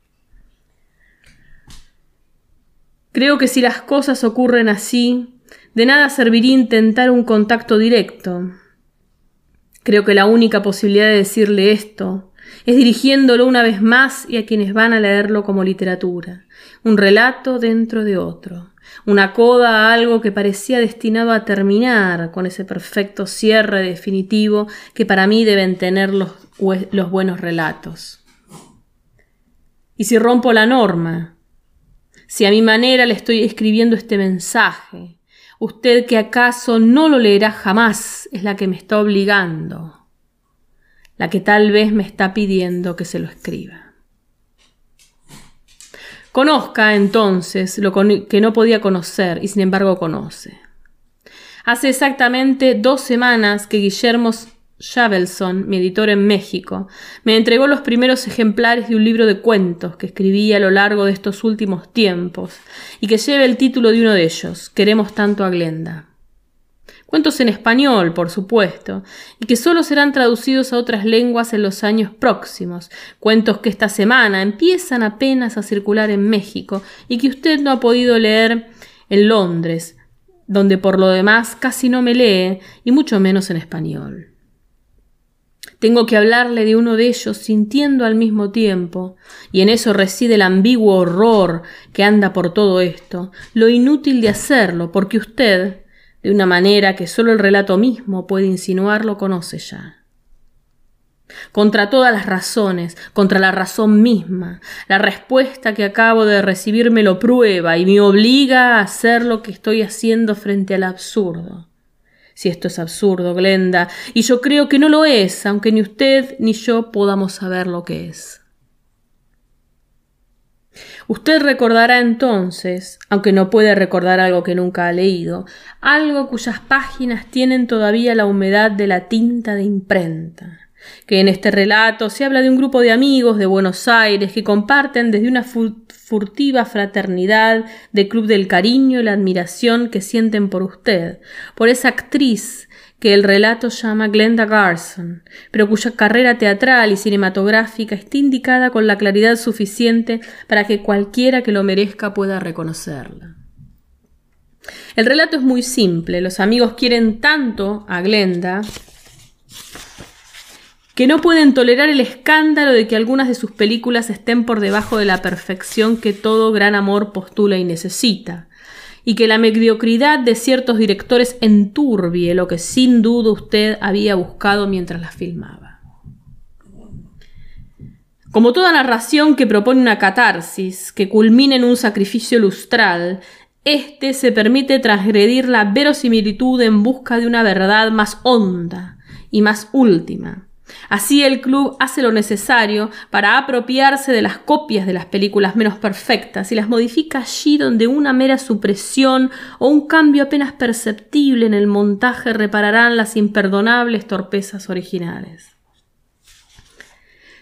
Creo que si las cosas ocurren así, de nada serviría intentar un contacto directo. Creo que la única posibilidad de decirle esto es dirigiéndolo una vez más y a quienes van a leerlo como literatura, un relato dentro de otro, una coda a algo que parecía destinado a terminar con ese perfecto cierre definitivo que para mí deben tener los, los buenos relatos. Y si rompo la norma, si a mi manera le estoy escribiendo este mensaje, Usted que acaso no lo leerá jamás es la que me está obligando, la que tal vez me está pidiendo que se lo escriba. Conozca entonces lo que no podía conocer y sin embargo conoce. Hace exactamente dos semanas que Guillermo Shavelson, mi editor en México, me entregó los primeros ejemplares de un libro de cuentos que escribí a lo largo de estos últimos tiempos y que lleva el título de uno de ellos, Queremos tanto a Glenda. Cuentos en español, por supuesto, y que solo serán traducidos a otras lenguas en los años próximos, cuentos que esta semana empiezan apenas a circular en México y que usted no ha podido leer en Londres, donde por lo demás casi no me lee, y mucho menos en español. Tengo que hablarle de uno de ellos sintiendo al mismo tiempo, y en eso reside el ambiguo horror que anda por todo esto, lo inútil de hacerlo, porque usted, de una manera que solo el relato mismo puede insinuar lo conoce ya. Contra todas las razones, contra la razón misma, la respuesta que acabo de recibir me lo prueba y me obliga a hacer lo que estoy haciendo frente al absurdo. Si esto es absurdo, Glenda, y yo creo que no lo es, aunque ni usted ni yo podamos saber lo que es. Usted recordará entonces, aunque no puede recordar algo que nunca ha leído, algo cuyas páginas tienen todavía la humedad de la tinta de imprenta que en este relato se habla de un grupo de amigos de Buenos Aires que comparten desde una furtiva fraternidad de club del cariño y la admiración que sienten por usted, por esa actriz que el relato llama Glenda Garson, pero cuya carrera teatral y cinematográfica está indicada con la claridad suficiente para que cualquiera que lo merezca pueda reconocerla. El relato es muy simple, los amigos quieren tanto a Glenda que no pueden tolerar el escándalo de que algunas de sus películas estén por debajo de la perfección que todo gran amor postula y necesita, y que la mediocridad de ciertos directores enturbie lo que sin duda usted había buscado mientras las filmaba. Como toda narración que propone una catarsis, que culmina en un sacrificio lustral, éste se permite transgredir la verosimilitud en busca de una verdad más honda y más última, Así el club hace lo necesario para apropiarse de las copias de las películas menos perfectas y las modifica allí donde una mera supresión o un cambio apenas perceptible en el montaje repararán las imperdonables torpezas originales.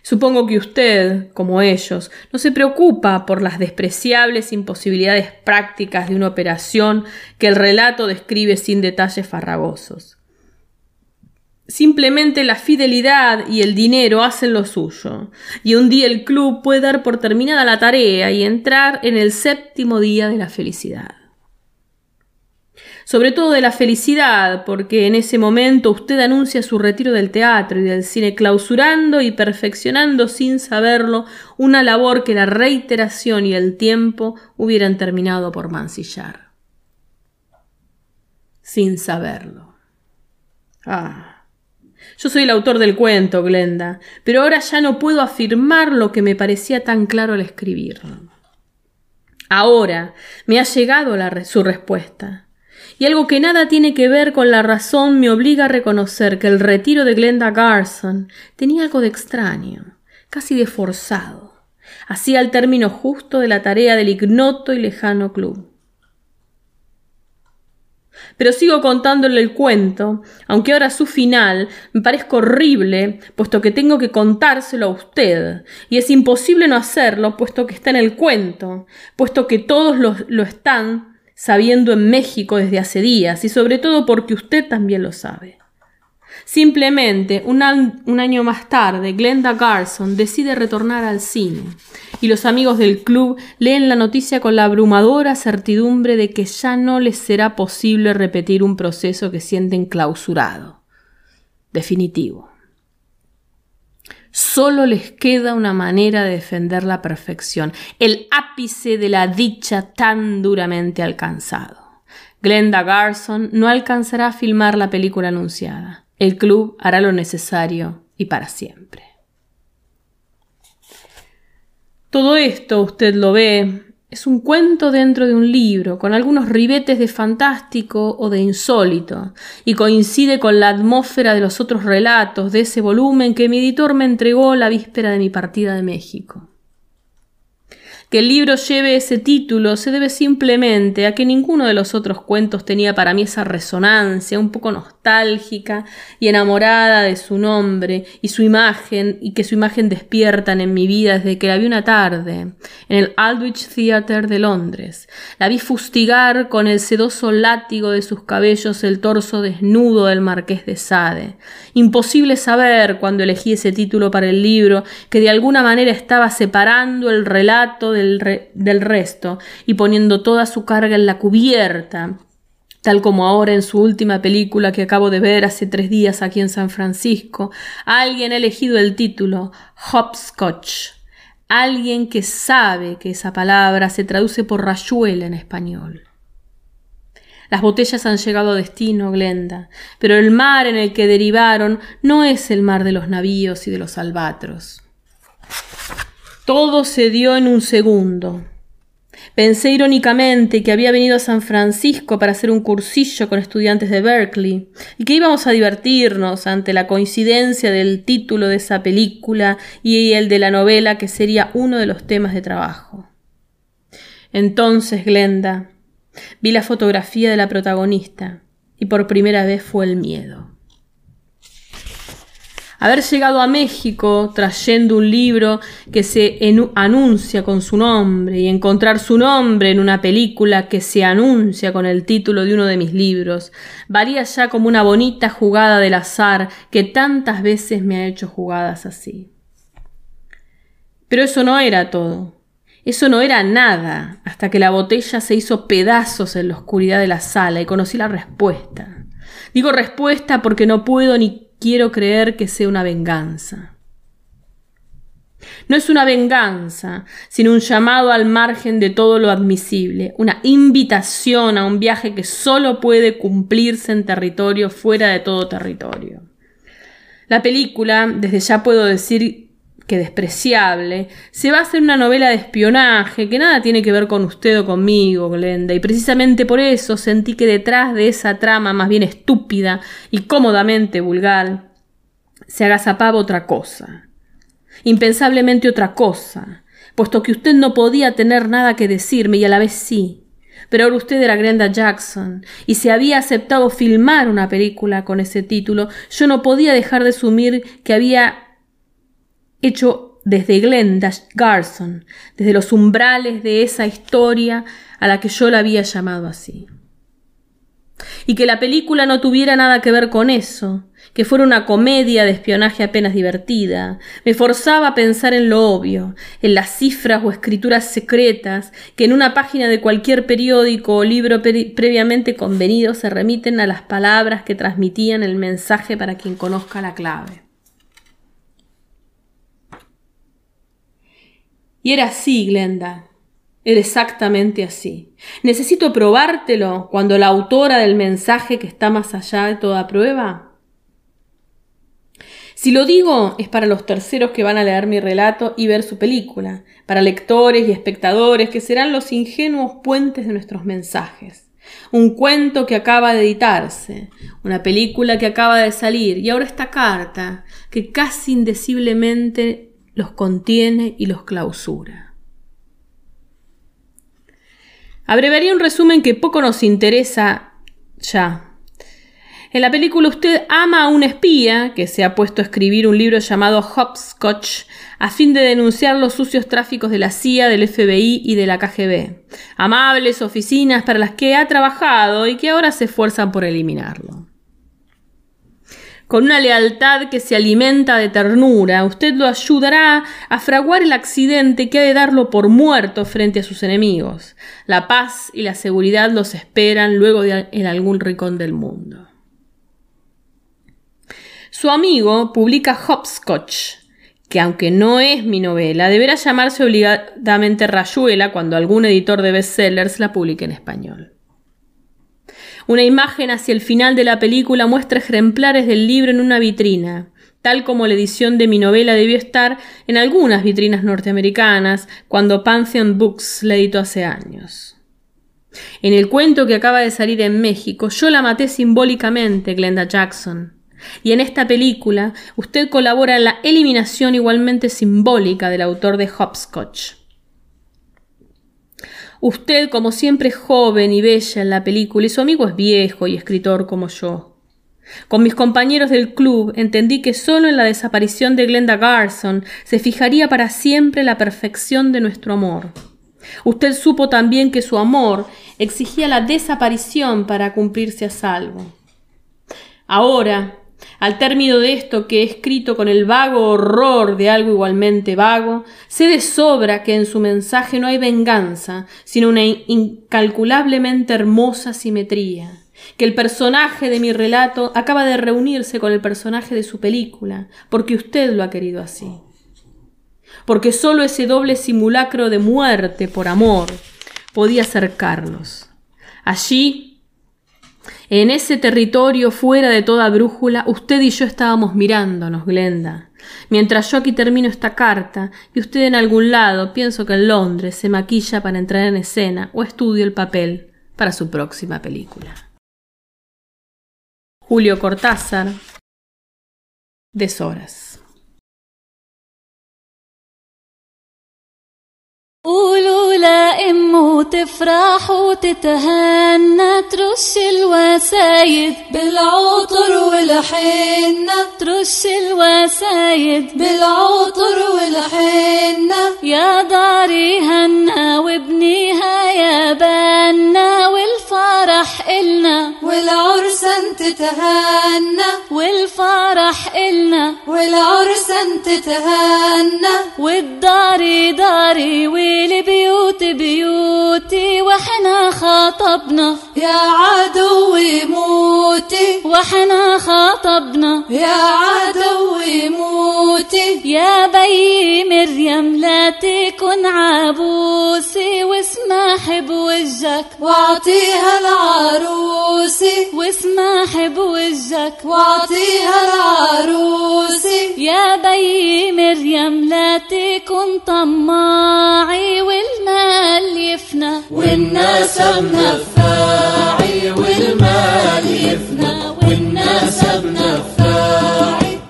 Supongo que usted, como ellos, no se preocupa por las despreciables imposibilidades prácticas de una operación que el relato describe sin detalles farragosos. Simplemente la fidelidad y el dinero hacen lo suyo, y un día el club puede dar por terminada la tarea y entrar en el séptimo día de la felicidad. Sobre todo de la felicidad, porque en ese momento usted anuncia su retiro del teatro y del cine, clausurando y perfeccionando sin saberlo una labor que la reiteración y el tiempo hubieran terminado por mancillar. Sin saberlo. Ah. Yo soy el autor del cuento, Glenda, pero ahora ya no puedo afirmar lo que me parecía tan claro al escribirlo. Ahora me ha llegado su respuesta, y algo que nada tiene que ver con la razón me obliga a reconocer que el retiro de Glenda Garson tenía algo de extraño, casi de forzado. Hacía el término justo de la tarea del ignoto y lejano club. Pero sigo contándole el cuento, aunque ahora su final me parezca horrible, puesto que tengo que contárselo a usted, y es imposible no hacerlo, puesto que está en el cuento, puesto que todos lo, lo están sabiendo en México desde hace días, y sobre todo porque usted también lo sabe. Simplemente, un, año más tarde, Glenda Garson decide retornar al cine y los amigos del club leen la noticia con la abrumadora certidumbre de que ya no les será posible repetir un proceso que sienten clausurado. Definitivo. Solo les queda una manera de defender la perfección, el ápice de la dicha tan duramente alcanzado. Glenda Garson no alcanzará a filmar la película anunciada. El club hará lo necesario y para siempre. Todo esto, usted lo ve, es un cuento dentro de un libro, con algunos ribetes de fantástico o de insólito, y coincide con la atmósfera de los otros relatos de ese volumen que mi editor me entregó la víspera de mi partida de México. Que el libro lleve ese título se debe simplemente a que ninguno de los otros cuentos tenía para mí esa resonancia un poco nostálgica y enamorada de su nombre y su imagen y que su imagen despiertan en mi vida desde que la vi una tarde en el Aldwych Theatre de Londres. La vi fustigar con el sedoso látigo de sus cabellos el torso desnudo del marqués de Sade. Imposible saber cuando elegí ese título para el libro que de alguna manera estaba separando el relato del, resto y poniendo toda su carga en la cubierta, tal como ahora en su última película que acabo de ver hace tres días aquí en San Francisco, alguien ha elegido el título Hopscotch, alguien que sabe que esa palabra se traduce por rayuela en español. Las botellas han llegado a destino, Glenda, pero el mar en el que derivaron no es el mar de los navíos y de los albatros. Todo se dio en un segundo. Pensé irónicamente que había venido a San Francisco para hacer un cursillo con estudiantes de Berkeley y que íbamos a divertirnos ante la coincidencia del título de esa película y el de la novela que sería uno de los temas de trabajo. Entonces, Glenda, vi la fotografía de la protagonista y por primera vez fue el miedo. Haber llegado a México trayendo un libro que se anuncia con su nombre y encontrar su nombre en una película que se anuncia con el título de uno de mis libros, varía ya como una bonita jugada del azar que tantas veces me ha hecho jugadas así. Pero eso no era todo. Eso no era nada hasta que la botella se hizo pedazos en la oscuridad de la sala y conocí la respuesta. Digo respuesta porque no puedo ni quiero creer que sea una venganza. No es una venganza, sino un llamado al margen de todo lo admisible, una invitación a un viaje que solo puede cumplirse en territorio fuera de todo territorio. La película, desde ya puedo decir que despreciable, se va a hacer una novela de espionaje que nada tiene que ver con usted o conmigo, Glenda, y precisamente por eso sentí que detrás de esa trama más bien estúpida y cómodamente vulgar se agazapaba otra cosa, impensablemente otra cosa, puesto que usted no podía tener nada que decirme y a la vez sí. Pero ahora usted era Glenda Jackson, y si había aceptado filmar una película con ese título, yo no podía dejar de asumir que había hecho desde Glenda Garson, desde los umbrales de esa historia a la que yo la había llamado así. Y que la película no tuviera nada que ver con eso, que fuera una comedia de espionaje apenas divertida, me forzaba a pensar en lo obvio, en las cifras o escrituras secretas que en una página de cualquier periódico o libro previamente convenido se remiten a las palabras que transmitían el mensaje para quien conozca la clave. Y era así, Glenda. Era exactamente así. ¿Necesito probártelo cuando la autora del mensaje que está más allá de toda prueba? Si lo digo es para los terceros que van a leer mi relato y ver su película, para lectores y espectadores que serán los ingenuos puentes de nuestros mensajes. Un cuento que acaba de editarse, una película que acaba de salir y ahora esta carta que casi indeciblemente los contiene y los clausura. Abreviaría un resumen que poco nos interesa ya. En la película usted ama a un espía que se ha puesto a escribir un libro llamado Hopscotch a fin de denunciar los sucios tráficos de la CIA, del FBI y de la KGB. Amables oficinas para las que ha trabajado y que ahora se esfuerzan por eliminarlo con una lealtad que se alimenta de ternura, usted lo ayudará a fraguar el accidente que ha de darlo por muerto frente a sus enemigos. La paz y la seguridad los esperan luego de, en algún rincón del mundo. Su amigo publica Hopscotch, que aunque no es mi novela, deberá llamarse obligadamente Rayuela cuando algún editor de bestsellers la publique en español. Una imagen hacia el final de la película muestra ejemplares del libro en una vitrina, tal como la edición de mi novela debió estar en algunas vitrinas norteamericanas cuando Pantheon Books la editó hace años. En el cuento que acaba de salir en México, yo la maté simbólicamente, Glenda Jackson. Y en esta película, usted colabora en la eliminación igualmente simbólica del autor de Hopscotch. Usted, como siempre, es joven y bella en la película, y su amigo es viejo y escritor como yo. Con mis compañeros del club entendí que solo en la desaparición de Glenda Garson se fijaría para siempre la perfección de nuestro amor. Usted supo también que su amor exigía la desaparición para cumplirse a salvo. Ahora, al término de esto que he escrito con el vago horror de algo igualmente vago, sé de sobra que en su mensaje no hay venganza, sino una incalculablemente hermosa simetría, que el personaje de mi relato acaba de reunirse con el personaje de su película, porque usted lo ha querido así. Porque sólo ese doble simulacro de muerte por amor podía acercarnos. Allí En ese territorio fuera de toda brújula, usted y yo estábamos mirándonos, Glenda. Mientras yo aquí termino esta carta y usted en algún lado, pienso que en Londres, se maquilla para entrar en escena o estudia el papel para su próxima película. Julio Cortázar, Deshoras. قولوا لأمه تفرح وتتهنى ترش الوسايد بالعطر والحنة. ترش الوسايد بالعطر والحنة. يا داري هنا وابنيها يا بنا والفرح إلنا. والعرسان تتهنى. والفرح إلنا. والعرسان تتهنى. والداري داري والبيوت بيوتي وإحنا خاطبنا. يا عدو موتي. وإحنا خاطبنا. يا عدو موتي. يا بي مريم لا تكن عبوسي واسمح بوجهك واعطيها العروسي. واسمح بوجهك واعطيها العروسي. يا بي مريم لا تكن طماعي. والمال يفنى والنسب نفاعي والمال يفنى والنسب نفاعي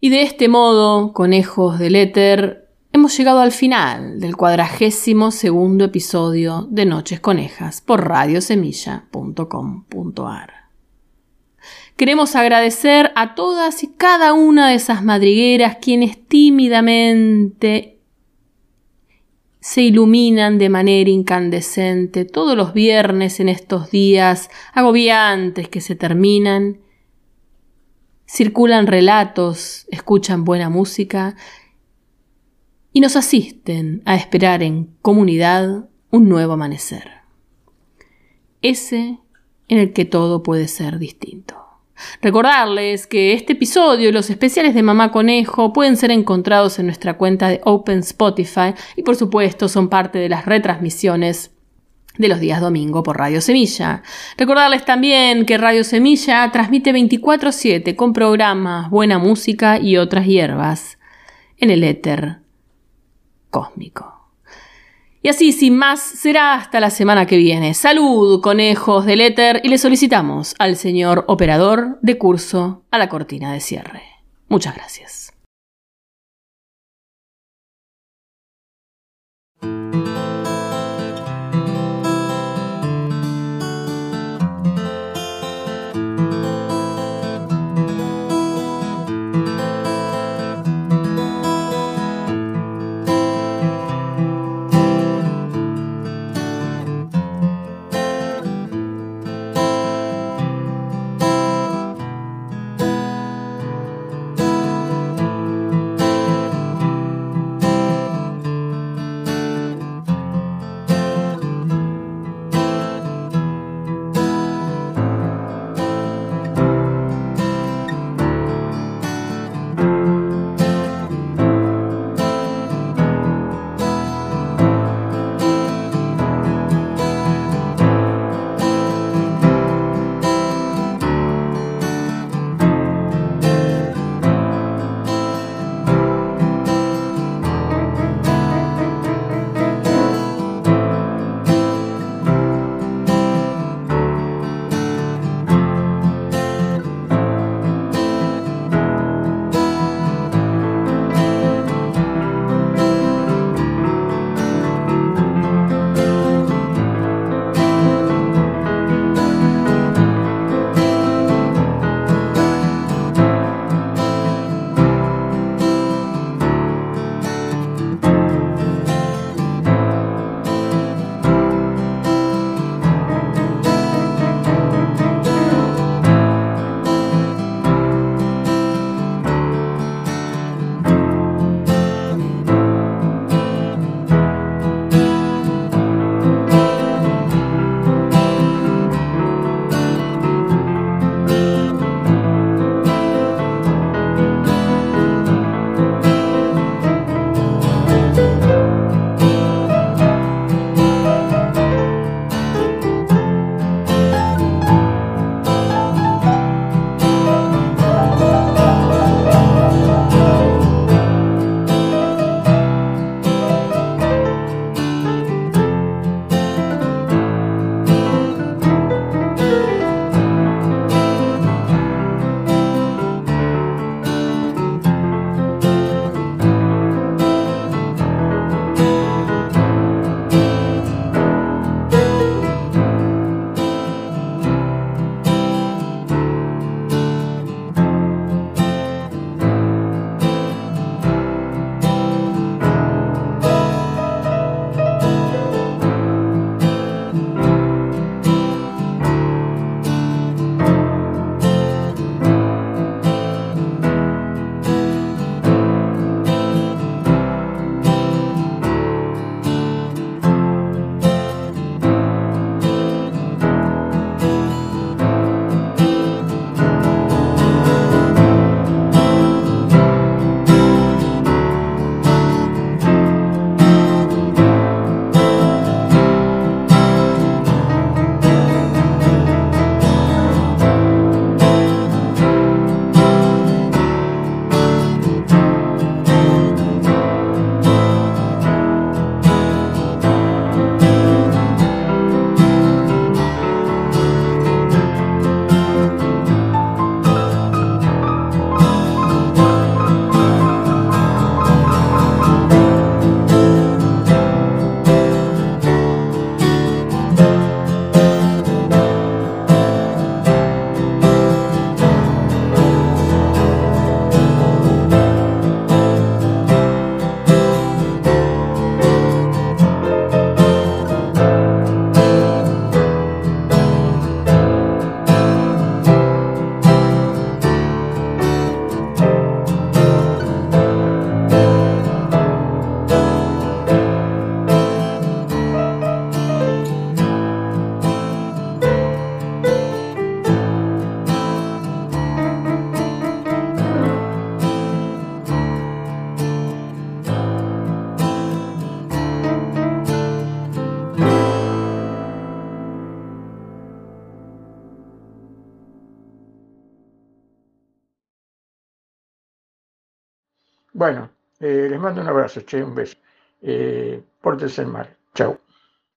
Y de este modo, conejos del éter, hemos llegado al final del cuadragésimo segundo episodio de Noches Conejas por radiosemilla.com.ar. Queremos agradecer a todas y cada una de esas madrigueras quienes tímidamente se iluminan de manera incandescente todos los viernes en estos días agobiantes que se terminan circulan relatos, escuchan buena música y nos asisten a esperar en comunidad un nuevo amanecer. Ese en el que todo puede ser distinto. Recordarles que este episodio y los especiales de Mamá Conejo pueden ser encontrados en nuestra cuenta de Open Spotify y por supuesto son parte de las retransmisiones de los días domingo por Radio Semilla. Recordarles también que Radio Semilla transmite 24/7 con programas, buena música y otras hierbas en el éter cósmico. Y así, sin más, será hasta la semana que viene. Salud, conejos del éter, y le solicitamos al señor operador de curso a la cortina de cierre. Muchas gracias. Mando un abrazo, che, un beso. Eh, pórtense mal.